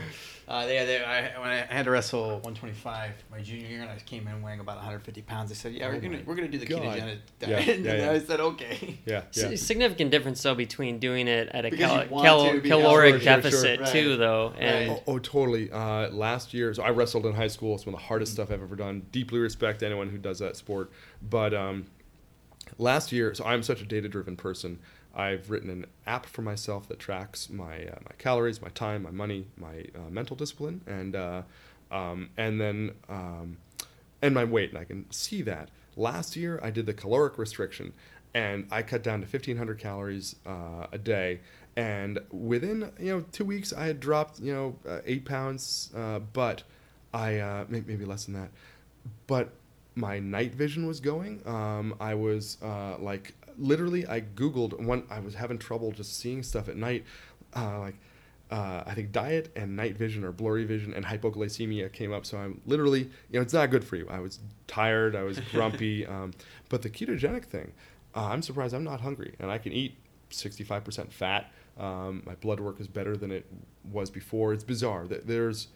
Speaker 1: uh, they, they, I, when I had to wrestle 125 my junior year, and I came in weighing about 150 pounds, they said, "Yeah, we're
Speaker 6: Oh
Speaker 1: gonna we're gonna do the
Speaker 6: God.
Speaker 1: ketogenic diet."
Speaker 6: yeah,
Speaker 1: and
Speaker 6: yeah.
Speaker 1: I said, "Okay."
Speaker 6: Yeah, yeah.
Speaker 2: S- Significant difference though between doing it at a
Speaker 1: Because
Speaker 2: cal- cal-
Speaker 1: to be
Speaker 6: Sure, sure, sure.
Speaker 2: deficit
Speaker 1: Right.
Speaker 2: too, though, and
Speaker 1: Right.
Speaker 6: Oh, oh, totally. Uh, last year, so I wrestled in high school. It's one of the hardest stuff I've ever done. Deeply respect anyone who does that sport. But um, last year, so I'm such a data-driven person. I've written an app for myself that tracks my uh, my calories, my time, my money, my uh, mental discipline, and uh, um, and then um, and my weight, and I can see that. Last year, I did the caloric restriction, and I cut down to 1,500 calories uh, a day. And within you know two weeks, I had dropped you know uh, eight pounds, uh, but I maybe less than that. But my night vision was going. Um, I was uh, like literally, I googled one. I was having trouble just seeing stuff at night, uh, like uh, I think diet and night vision or blurry vision and hypoglycemia came up. So I'm literally, you know, it's not good for you. I was tired, I was grumpy. um, but the ketogenic thing, uh, I'm surprised I'm not hungry and I can eat 65% fat. Um, my blood work is better than it was before. It's bizarre. Th- There's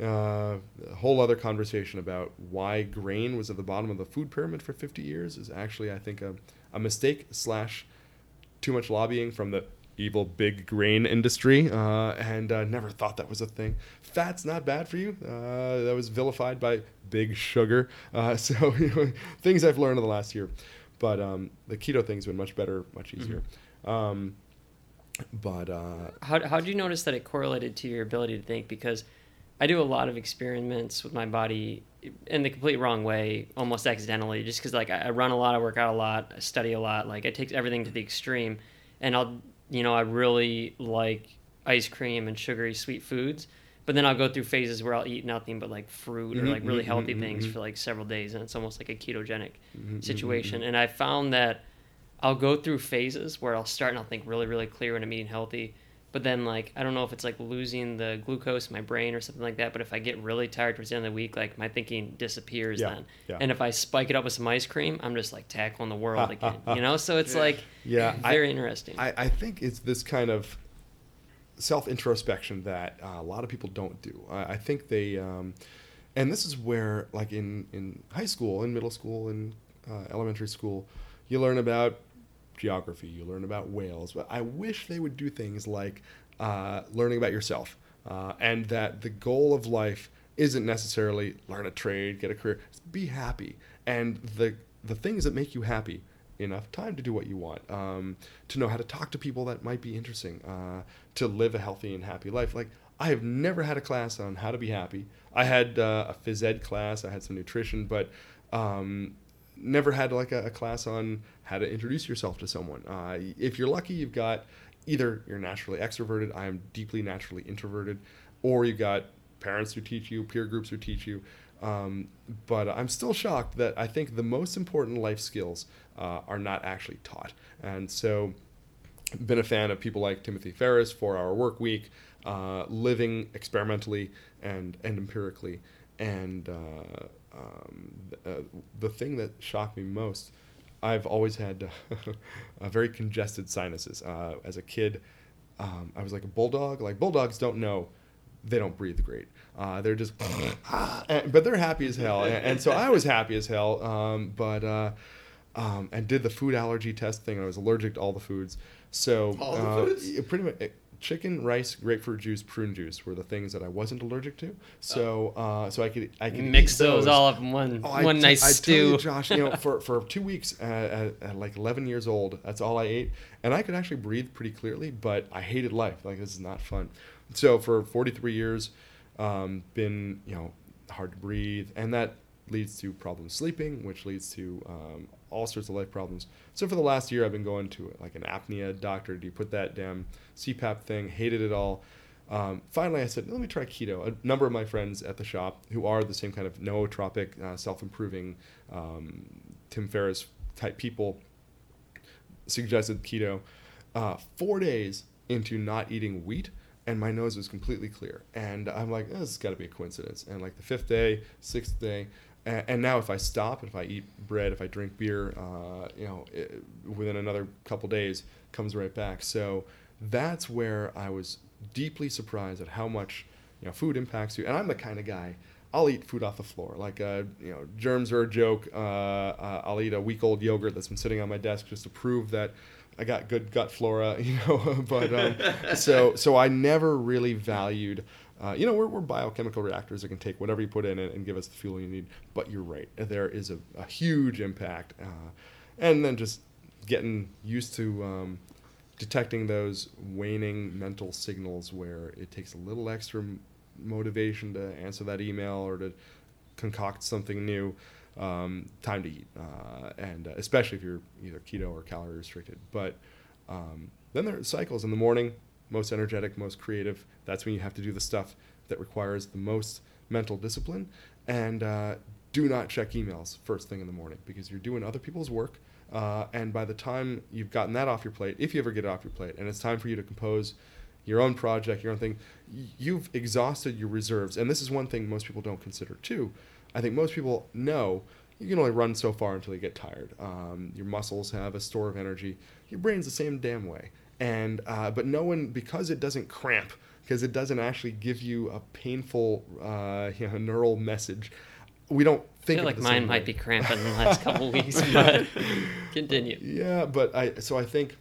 Speaker 6: uh, a whole other conversation about why grain was at the bottom of the food pyramid for 50 years is actually, I think, a, a mistake slash too much lobbying from the evil big grain industry uh, and uh, never thought that was a thing. Fat's not bad for you. Uh, that was vilified by big sugar. Uh, so you know, things I've learned in the last year. But um, the keto thing's been much better, much easier. Um, but uh,
Speaker 2: how how do you notice that it correlated to your ability to think? Because I do a lot of experiments with my body in the complete wrong way, almost accidentally, just because like I run a lot, I work out a lot, I study a lot. Like I take everything to the extreme, and I'll you know I really like ice cream and sugary sweet foods. But then I'll go through phases where I'll eat nothing but like fruit or
Speaker 6: Mhm,
Speaker 2: like really
Speaker 6: mhm,
Speaker 2: healthy
Speaker 6: mhm,
Speaker 2: things
Speaker 6: mhm.
Speaker 2: for like several days, and it's almost like a ketogenic
Speaker 6: mhm, mhm,
Speaker 2: situation. And I found that I'll go through phases where I'll start and I'll think really, really clear when I'm eating healthy. But then, like, I don't know if it's like losing the glucose in my brain or something like that. But if I get really tired towards the end of the week, like, my thinking disappears
Speaker 6: Yeah,
Speaker 2: then.
Speaker 6: yeah.
Speaker 2: And if I spike it up with some ice cream, I'm just like tackling the world again, you know? So it's like
Speaker 6: Yeah, I-
Speaker 2: very interesting.
Speaker 6: I, I think it's this kind of self introspection that uh, a lot of people don't do. I, I think they, um, and this is where, like in, in high school, in middle school, in uh, elementary school, you learn about geography, you learn about whales. But I wish they would do things like uh, learning about yourself, uh, and that the goal of life isn't necessarily learn a trade, get a career, be happy, and the the things that make you happy enough time to do what you want, um, to know how to talk to people that might be interesting, uh, to live a healthy and happy life. Like I have never had a class on how to be happy. I had uh, a phys ed class, I had some nutrition, but um, never had like a, a class on how to introduce yourself to someone. Uh, if you're lucky, you've got either you're naturally extroverted, I am deeply naturally introverted, or you've got parents who teach you, peer groups who teach you. Um, but I'm still shocked that I think the most important life skills uh, are not actually taught. And so, been a fan of people like Timothy Ferriss, Four Hour Work Week, uh, living experimentally and, and empirically. And uh, um, uh, the thing that shocked me most, I've always had a very congested sinuses. Uh, as a kid, um, I was like a bulldog. Like bulldogs don't know, they don't breathe great. Uh, they're just, and- but they're happy as hell. And, and so I was happy as hell. Um, but uh, um, and did the food allergy test thing. And I was allergic to all the foods. So
Speaker 1: All the
Speaker 6: uh,
Speaker 1: foods?
Speaker 6: pretty much. eh, Chicken, rice, grapefruit juice, prune juice were the things that I wasn't allergic to. So, uh, so I could I could
Speaker 2: Mix
Speaker 6: eat
Speaker 2: those all up in one
Speaker 6: Oh,
Speaker 2: one
Speaker 6: t-
Speaker 2: nice
Speaker 6: I
Speaker 2: stew.
Speaker 6: You, Josh, you know, for, for two weeks uh, at, at like 11 years old, that's all I ate, and I could actually breathe pretty clearly. But I hated life. Like this is not fun. So for 43 years, um, been you know hard to breathe, and that leads to problems sleeping, which leads to um, all sorts of life problems. So for the last year, I've been going to like an apnea doctor. Do you put that damn CPAP thing? Hated it all. Um, finally, I said, let me try keto. A number of my friends at the shop who are the same kind of nootropic, uh, self-improving, um, Tim Ferriss type people suggested keto. Uh, four days into not eating wheat, and my nose was completely clear. And I'm like, oh, this has got to be a coincidence. And like the fifth day, sixth day, and, and now if I stop, if I eat bread, if I drink beer, uh, you know, it, within another couple days, comes right back. So that's where I was deeply surprised at how much you know food impacts you. And I'm the kind of guy. I'll eat food off the floor. Like, uh, you know, germs are a joke. Uh, uh, I'll eat a week old yogurt that's been sitting on my desk just to prove that I got good gut flora, you know. but um, so so I never really valued. Uh, you know, we're, we're biochemical reactors that can take whatever you put in it and give us the fuel you need. But you're right, there is a, a huge impact, uh, and then just getting used to um, detecting those waning mental signals where it takes a little extra motivation to answer that email or to concoct something new um, time to eat, uh, and uh, especially if you're either keto or calorie restricted. But um, then there are cycles in the morning, most energetic, most creative. That's when you have to do the stuff that requires the most mental discipline. And uh, do not check emails first thing in the morning because you're doing other people's work. Uh, and by the time you've gotten that off your plate, if you ever get it off your plate, and it's time for you to compose your own project, your own thing, you've exhausted your reserves. And this is one thing most people don't consider too I think most people know you can only run so far until you get tired. Um, your muscles have a store of energy. Your brain's the same damn way. And uh, but no one because it doesn't cramp because it doesn't actually give you a painful uh, you know, neural message. We don't think.
Speaker 2: I feel like mine might be cramping in the last couple weeks, but continue.
Speaker 6: Yeah, but I so I think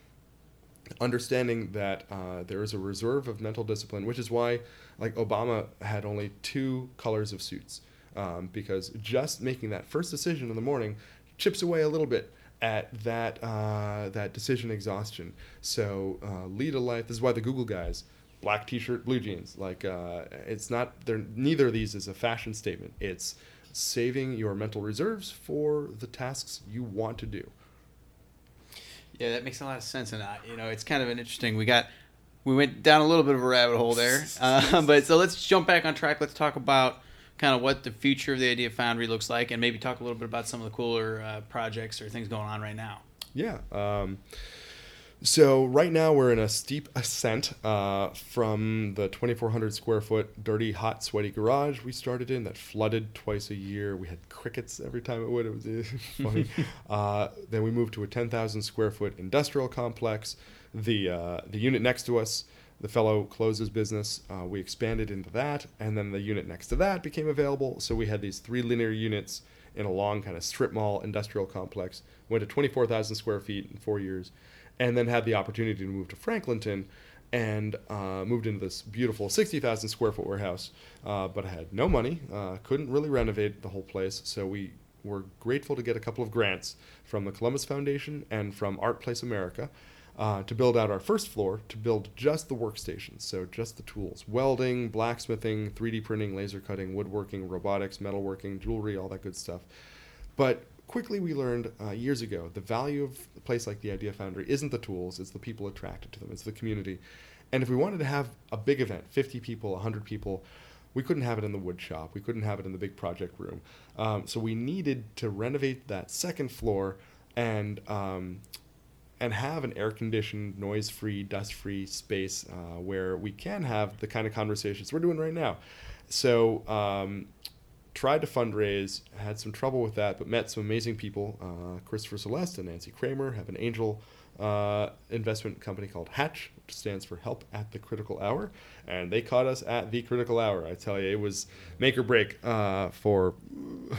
Speaker 6: understanding that uh, there is a reserve of mental discipline, which is why like Obama had only two colors of suits um, because just making that first decision in the morning chips away a little bit at that uh, that decision exhaustion. So uh, lead a life. This is why the Google guys black T-shirt, blue jeans. Like uh, it's not. They're neither of these is a fashion statement. It's saving your mental reserves for the tasks you want to do.
Speaker 1: Yeah, that makes a lot of sense, and I, you know, it's kind of an interesting. We got we went down a little bit of a rabbit hole there, uh, but so let's jump back on track. Let's talk about kind of what the future of the Idea Foundry looks like, and maybe talk a little bit about some of the cooler uh, projects or things going on right now.
Speaker 6: Yeah. Um, so right now we're in a steep ascent uh, from the 2,400 square foot dirty, hot, sweaty garage we started in that flooded twice a year. We had crickets every time it would. It was funny. uh, then we moved to a 10,000 square foot industrial complex. The uh, the unit next to us the fellow closed his business. Uh, we expanded into that, and then the unit next to that became available. So we had these three linear units in a long kind of strip mall industrial complex. Went to 24,000 square feet in four years, and then had the opportunity to move to Franklinton and uh, moved into this beautiful 60,000 square foot warehouse. Uh, but I had no money, uh, couldn't really renovate the whole place, so we were grateful to get a couple of grants from the Columbus Foundation and from Art Place America uh, to build out our first floor to build just the workstations, so just the tools welding, blacksmithing, 3D printing, laser cutting, woodworking, robotics, metalworking, jewelry, all that good stuff. But quickly we learned uh, years ago the value of a place like the Idea Foundry isn't the tools, it's the people attracted to them, it's the community. And if we wanted to have a big event, 50 people, 100 people, we couldn't have it in the wood shop. We couldn't have it in the big project room. Um, so we needed to renovate that second floor and um, and have an air conditioned, noise free, dust free space uh, where we can have the kind of conversations we're doing right now. So, um, tried to fundraise, had some trouble with that, but met some amazing people. Uh, Christopher Celeste and Nancy Kramer have an angel uh, investment company called Hatch, which stands for Help at the Critical Hour. And they caught us at the critical hour. I tell you, it was make or break uh, for.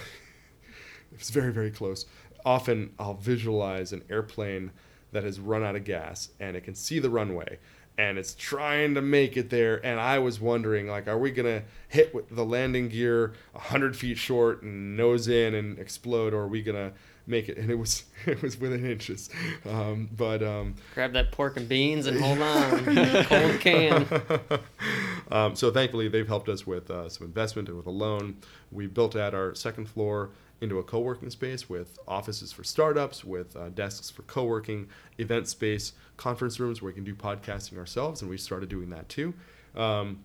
Speaker 6: it was very, very close. Often I'll visualize an airplane that has run out of gas and it can see the runway and it's trying to make it there and i was wondering like are we gonna hit with the landing gear 100 feet short and nose in and explode or are we gonna make it? And it was it was within inches. Um, but um,
Speaker 2: grab that pork and beans and hold on. Cold can.
Speaker 6: Um, so thankfully, they've helped us with uh, some investment and with a loan. We built out our second floor into a co-working space with offices for startups, with uh, desks for co-working, event space, conference rooms where we can do podcasting ourselves, and we started doing that too. Um,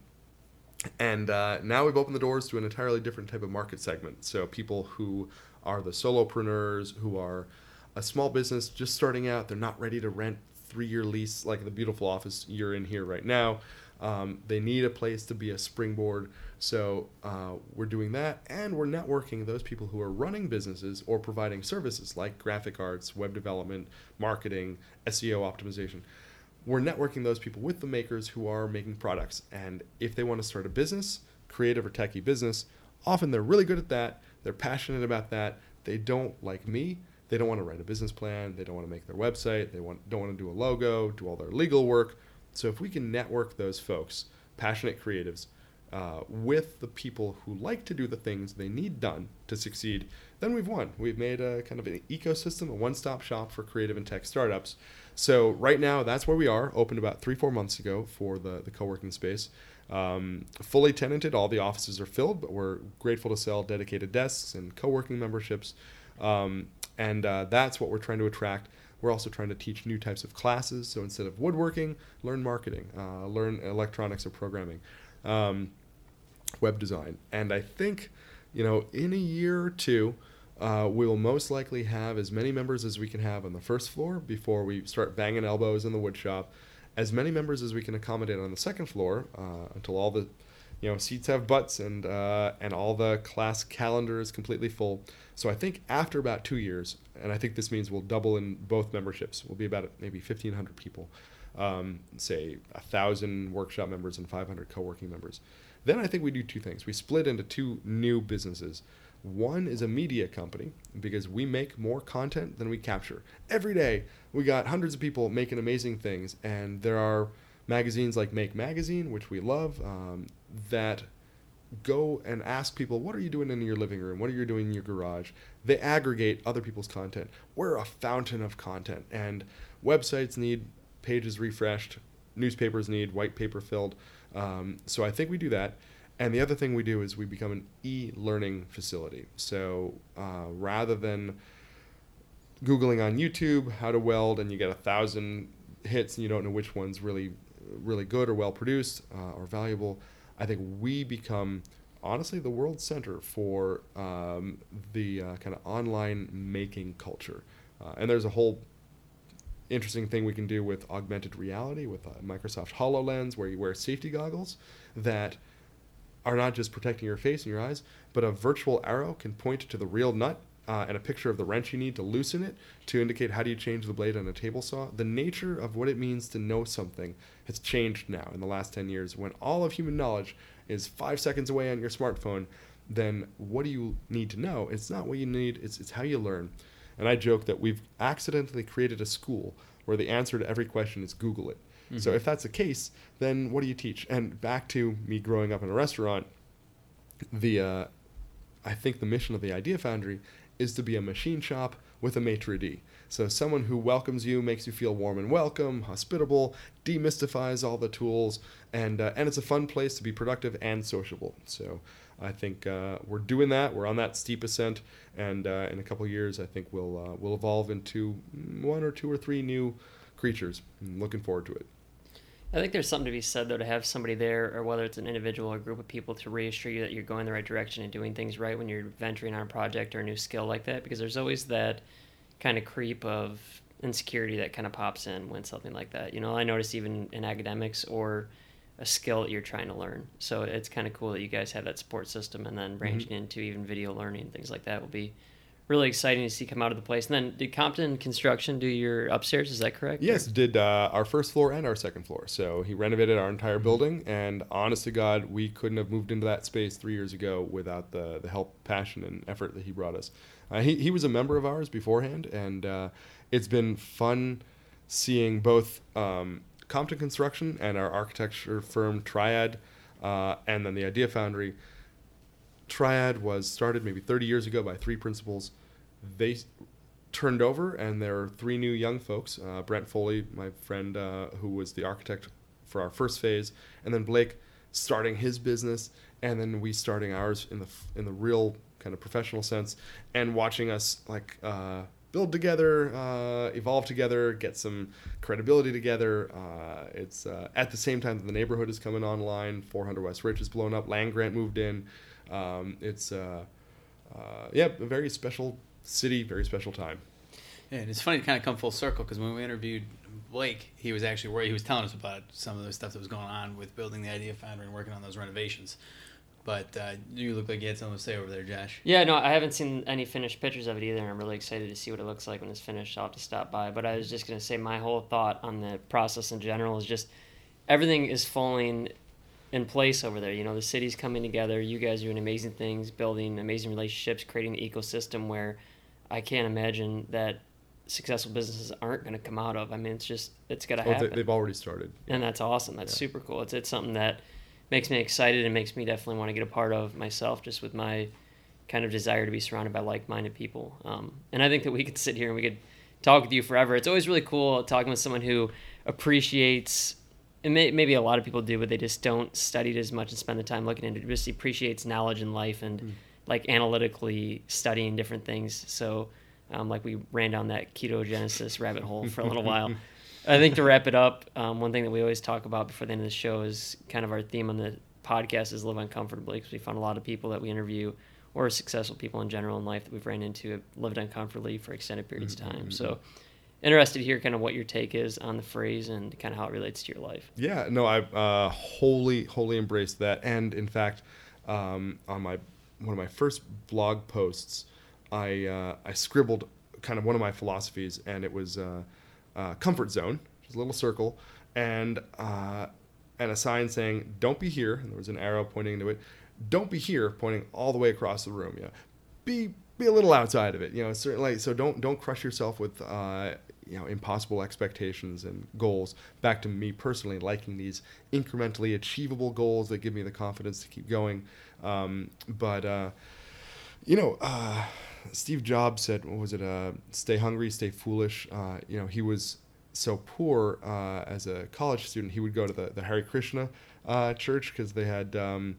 Speaker 6: and uh, now we've opened the doors to an entirely different type of market segment. So people who are the solopreneurs, who are a small business just starting out, they're not ready to rent three-year lease like the beautiful office you're in here right now. Um, they need a place to be a springboard. So uh, we're doing that, and we're networking those people who are running businesses or providing services like graphic arts, web development, marketing, SEO optimization we're networking those people with the makers who are making products. And if they want to start a business, creative or techie business, often they're really good at that. They're passionate about that. They don't like me. They don't want to write a business plan. They don't want to make their website. They want, don't want to do a logo, do all their legal work. So if we can network those folks, passionate creatives, uh, with the people who like to do the things they need done to succeed, then we've won. We've made a kind of an ecosystem, a one-stop shop for creative and tech startups so right now, that's where we are. Opened about three, four months ago for the the co-working space. Um, fully tenanted, all the offices are filled, but we're grateful to sell dedicated desks and co-working memberships, um, and uh, that's what we're trying to attract. We're also trying to teach new types of classes. So instead of woodworking, learn marketing, uh, learn electronics or programming, um, web design, and I think, you know, in a year or two uh, we will most likely have as many members as we can have on the first floor before we start banging elbows in the wood shop. As many members as we can accommodate on the second floor uh, until all the you know seats have butts and uh, and all the class calendar is completely full. So I think after about two years, and I think this means we'll double in both memberships. We'll be about maybe 1,500 people, um, say a thousand workshop members and 500 co-working members. Then I think we do two things. We split into two new businesses. One is a media company because we make more content than we capture. Every day, we got hundreds of people making amazing things, and there are magazines like Make Magazine, which we love, um, that go and ask people, What are you doing in your living room? What are you doing in your garage? They aggregate other people's content. We're a fountain of content, and websites need pages refreshed, newspapers need white paper filled. Um, so I think we do that. And the other thing we do is we become an e-learning facility. So uh, rather than googling on YouTube how to weld and you get a thousand hits and you don't know which one's really really good or well produced uh, or valuable, I think we become honestly the world center for um, the uh, kind of online making culture. Uh, and there's a whole interesting thing we can do with augmented reality with uh, Microsoft HoloLens, where you wear safety goggles that are not just protecting your face and your eyes, but a virtual arrow can point to the real nut uh, and a picture of the wrench you need to loosen it to indicate how do you change the blade on a table saw. The nature of what it means to know something has changed now in the last 10 years. When all of human knowledge is five seconds away on your smartphone, then what do you need to know? It's not what you need, it's, it's how you learn. And I joke that we've accidentally created a school where the answer to every question is Google it. Mm-hmm. So if that's the case, then what do you teach? And back to me growing up in a restaurant, the uh, I think the mission of the Idea Foundry is to be a machine shop with a maitre d'. So someone who welcomes you, makes you feel warm and welcome, hospitable, demystifies all the tools, and uh, and it's a fun place to be productive and sociable. So I think uh, we're doing that. We're on that steep ascent, and uh, in a couple years, I think we'll uh, we'll evolve into one or two or three new creatures. I'm looking forward to it.
Speaker 2: I think there's something to be said though to have somebody there, or whether it's an individual or a group of people, to reassure you that you're going the right direction and doing things right when you're venturing on a project or a new skill like that. Because there's always that kind of creep of insecurity that kind of pops in when something like that. You know, I notice even in academics or a skill that you're trying to learn. So it's kind of cool that you guys have that support system, and then branching mm-hmm. into even video learning things like that will be really exciting to see come out of the place. And then did Compton Construction do your upstairs? Is that correct?
Speaker 6: Yes, or? did uh, our first floor and our second floor. So he renovated our entire building, and honest to God, we couldn't have moved into that space three years ago without the the help, passion, and effort that he brought us. Uh, he he was a member of ours beforehand, and uh, it's been fun seeing both um, Compton Construction and our architecture firm Triad, uh, and then the Idea Foundry. Triad was started maybe 30 years ago by three principals they turned over, and there are three new young folks uh, Brent Foley, my friend uh, who was the architect for our first phase, and then Blake starting his business, and then we starting ours in the in the real kind of professional sense, and watching us like uh, build together, uh, evolve together, get some credibility together. Uh, it's uh, at the same time that the neighborhood is coming online. 400 West Rich is blown up. Land grant moved in. Um, it's uh, uh, yeah, a very special city, very special time.
Speaker 1: Yeah, and it's funny to kind of come full circle because when we interviewed Blake, he was actually where he was telling us about some of the stuff that was going on with building the Idea Foundry and working on those renovations. But uh, you look like you had something to say over there, Josh.
Speaker 2: Yeah, no, I haven't seen any finished pictures of it either. I'm really excited to see what it looks like when it's finished. I'll have to stop by. But I was just going to say my whole thought on the process in general is just everything is falling in place over there. You know, the city's coming together. You guys are doing amazing things, building amazing relationships, creating an ecosystem where I can't imagine that successful businesses aren't going to come out of. I mean, it's just it's got to
Speaker 6: Oh,
Speaker 2: happen.
Speaker 6: they, they've already started.
Speaker 2: and that's awesome. That's
Speaker 6: Yeah.
Speaker 2: super cool. It's it's something that makes me excited and makes me definitely want to get a part of myself, just with my kind of desire to be surrounded by like-minded people. Um, and I think that we could sit here and we could talk with you forever. It's always really cool talking with someone who appreciates. And may, maybe a lot of people do, but they just don't study it as much and spend the time looking into it. Just appreciates knowledge in life and like analytically studying different things. So, um, like we ran down that ketogenesis rabbit hole for a little while. I think to wrap it up, um, one thing that we always talk about before the end of the show is kind of our theme on the podcast is live uncomfortably because we found a lot of people that we interview or successful people in general in life that we've ran into have lived uncomfortably for extended periods of time. So interested to hear kind of what your take is on the phrase and kind of how it relates to your life.
Speaker 6: Yeah, no, I uh, wholly, wholly embraced that. And in fact, um, on my one of my first blog posts, I uh, I scribbled kind of one of my philosophies, and it was uh, uh, comfort zone, just a little circle, and uh, and a sign saying "Don't be here," and there was an arrow pointing to it. Don't be here, pointing all the way across the room. Know, be be a little outside of it. You know, certainly. So don't don't crush yourself with uh, you know impossible expectations and goals. Back to me personally, liking these incrementally achievable goals that give me the confidence to keep going. Um, but uh, you know, uh, Steve Jobs said, "What was it? Uh, stay hungry, stay foolish." Uh, you know, he was so poor uh, as a college student. He would go to the the Hare Krishna uh, church because they had um,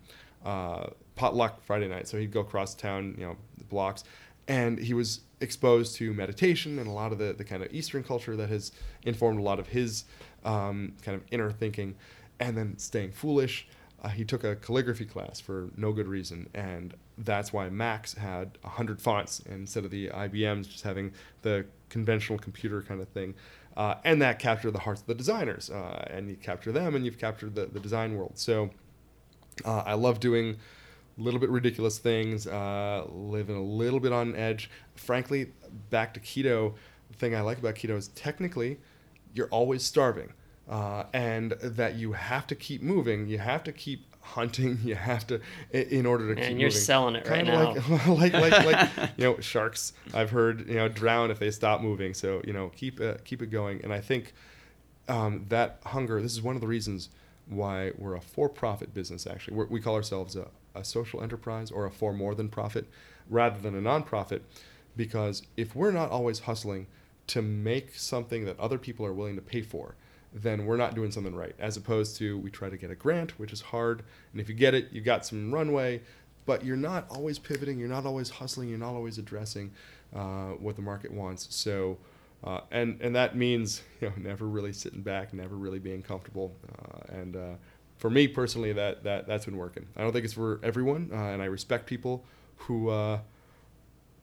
Speaker 6: potluck Friday night. So he'd go across town, you know, blocks, and he was exposed to meditation and a lot of the, the kind of Eastern culture that has informed a lot of his um, kind of inner thinking, and then staying foolish. Uh, he took a calligraphy class for no good reason, and that's why Macs had 100 fonts instead of the IBMs just having the conventional computer kind of thing. Uh, and that captured the hearts of the designers. Uh, and you capture them, and you've captured the, the design world. So uh, I love doing little bit ridiculous things, uh, living a little bit on edge. Frankly, back to keto, the thing I like about keto is technically you're always starving. Uh, and that you have to keep moving, you have to keep hunting, you have to in order to keep
Speaker 2: And you're
Speaker 6: moving.
Speaker 2: selling it right
Speaker 6: Kinda
Speaker 2: now.
Speaker 6: Like, like, like, like, you know, sharks. I've heard you know drown if they stop moving. So you know, keep uh, keep it going. And I think um, that hunger. This is one of the reasons why we're a for-profit business. Actually, we're, we call ourselves a, a social enterprise or a for more than profit, rather than a nonprofit, because if we're not always hustling to make something that other people are willing to pay for, then we're not doing something right. As opposed to we try to get a grant, which is hard, and if you get it, you've got some runway, but you're not always pivoting, you're not always hustling, you're not always addressing uh, what the market wants. So, uh, and and that means you know never really sitting back, never really being comfortable, uh, and uh, for me personally, that that that's been working. I don't think it's for everyone, uh, and I respect people who uh,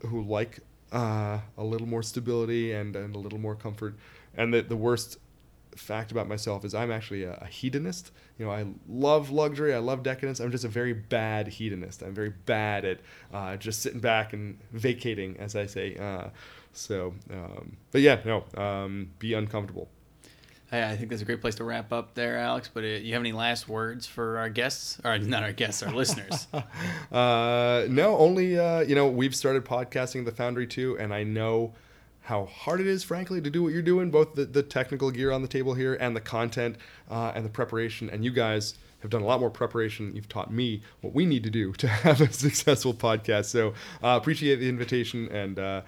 Speaker 6: who like uh, a little more stability and, and a little more comfort. And the, the worst fact about myself is I'm actually a, a hedonist. You know, I love luxury, I love decadence. I'm just a very bad hedonist. I'm very bad at uh, just sitting back and vacating, as I say. Uh, so, um, but yeah, no, um, be uncomfortable.
Speaker 1: I, I think that's a great place to wrap up there, Alex. But uh, you have any last words for our guests, or not our guests, our listeners?
Speaker 6: Uh, no, only uh, you know we've started podcasting the Foundry too, and I know how hard it is, frankly, to do what you're doing. Both the, the technical gear on the table here, and the content, uh, and the preparation. And you guys have done a lot more preparation. You've taught me what we need to do to have a successful podcast. So uh, appreciate the invitation, and uh,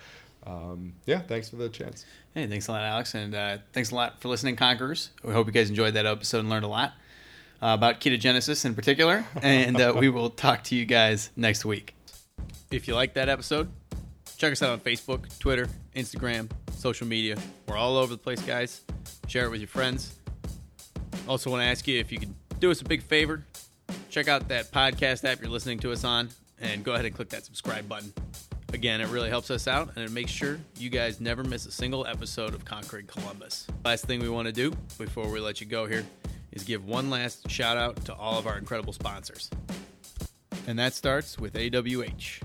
Speaker 6: um, yeah, thanks for the chance.
Speaker 1: Hey, thanks a lot, Alex, and uh, thanks a lot for listening, Conquerors. We hope you guys enjoyed that episode and learned a lot. uh, about ketogenesis in particular. And uh, we will talk to you guys next week. If you like that episode, check us out on Facebook, Twitter, Instagram, social media. We're all over the place, guys. Share it with your friends. Also, want to ask you if you could do us a big favor check out that podcast app you're listening to us on and go ahead and click that subscribe button. Again, it really helps us out and it makes sure you guys never miss a single episode of Conquering Columbus. Last thing we want to do before we let you go here is give one last shout out to all of our incredible sponsors. And that starts with AWH.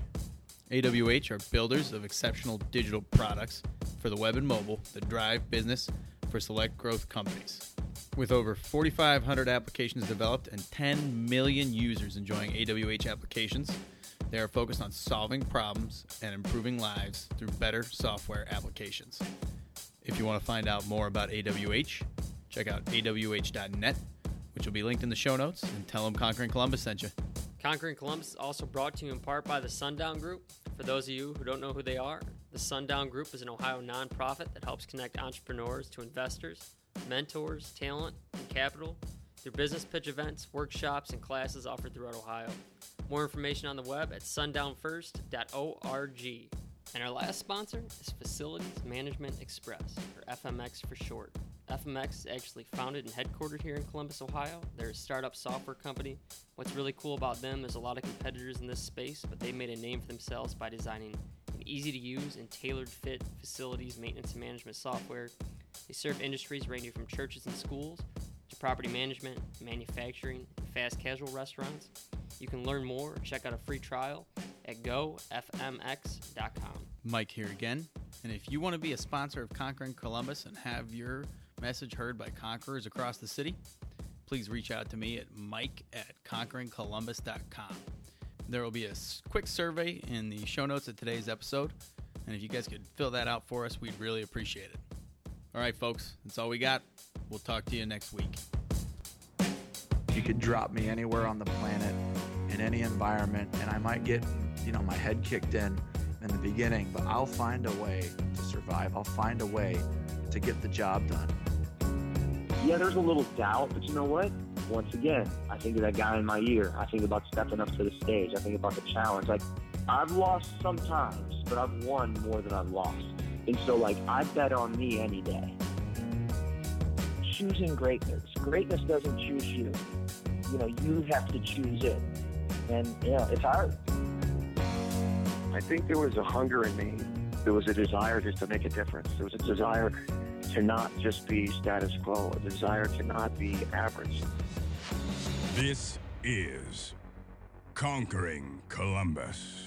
Speaker 1: AWH are builders of exceptional digital products for the web and mobile that drive business for select growth companies. With over 4,500 applications developed and 10 million users enjoying AWH applications, they are focused on solving problems and improving lives through better software applications. If you want to find out more about AWH, check out awh.net, which will be linked in the show notes, and tell them Conquering Columbus sent you.
Speaker 2: Conquering Columbus is also brought to you in part by the Sundown Group. For those of you who don't know who they are, the Sundown Group is an Ohio nonprofit that helps connect entrepreneurs to investors, mentors, talent, and capital through business pitch events, workshops, and classes offered throughout Ohio. More information on the web at sundownfirst.org. And our last sponsor is Facilities Management Express, or FMX for short. FMX is actually founded and headquartered here in Columbus, Ohio. They're a startup software company. What's really cool about them, is a lot of competitors in this space, but they made a name for themselves by designing an easy to use and tailored fit facilities maintenance and management software. They serve industries ranging from churches and schools to property management, manufacturing, and fast casual restaurants. You can learn more or check out a free trial at gofmx.com.
Speaker 1: Mike here again. And if you want to be a sponsor of Conquering Columbus and have your message heard by conquerors across the city, please reach out to me at mike at conqueringcolumbus.com. There will be a quick survey in the show notes of today's episode. And if you guys could fill that out for us, we'd really appreciate it. All right, folks, that's all we got. We'll talk to you next week.
Speaker 7: You could drop me anywhere on the planet in any environment, and I might get, you know, my head kicked in in the beginning, but I'll find a way to survive. I'll find a way to get the job done.
Speaker 8: Yeah, there's a little doubt, but you know what? Once again, I think of that guy in my ear. I think about stepping up to the stage. I think about the challenge. Like, I've lost sometimes, but I've won more than I've lost. And so, like, I bet on me any day.
Speaker 3: Choosing greatness. Greatness doesn't choose you. You know, you have to choose it. And, you know, it's hard.
Speaker 4: I think there was a hunger in me. There was a desire just to make a difference. There was a desire to not just be status quo, a desire to not be average.
Speaker 5: This is Conquering Columbus.